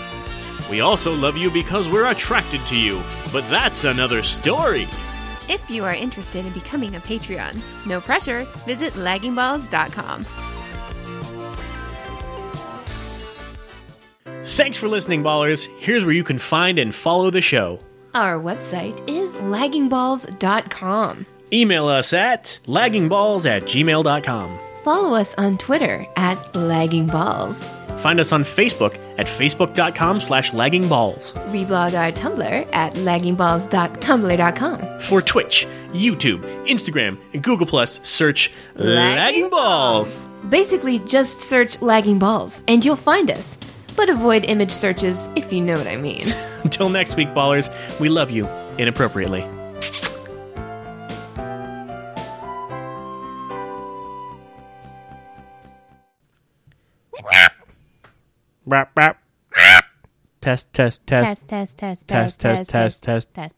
Speaker 2: We also love you because we're attracted to you, but that's another story.
Speaker 1: If you are interested in becoming a Patreon, no pressure, visit laggingballs.com.
Speaker 2: Thanks for listening, ballers. Here's where you can find and follow the show.
Speaker 1: Our website is laggingballs.com.
Speaker 2: Email us at laggingballs at gmail.com.
Speaker 1: Follow us on Twitter at laggingballs.
Speaker 2: Find us on Facebook at facebook.com slash laggingballs.
Speaker 1: Reblog our Tumblr at laggingballs.tumblr.com.
Speaker 2: For Twitch, YouTube, Instagram, and Google Plus, search Lagging Balls.
Speaker 1: Basically, just search Lagging Balls and you'll find us but avoid image searches if you know what I mean.
Speaker 2: Until next week, ballers, we love you inappropriately. Rap, rap. Test, test, test.
Speaker 3: Test, test, test,
Speaker 2: test, test, test, test,
Speaker 3: test.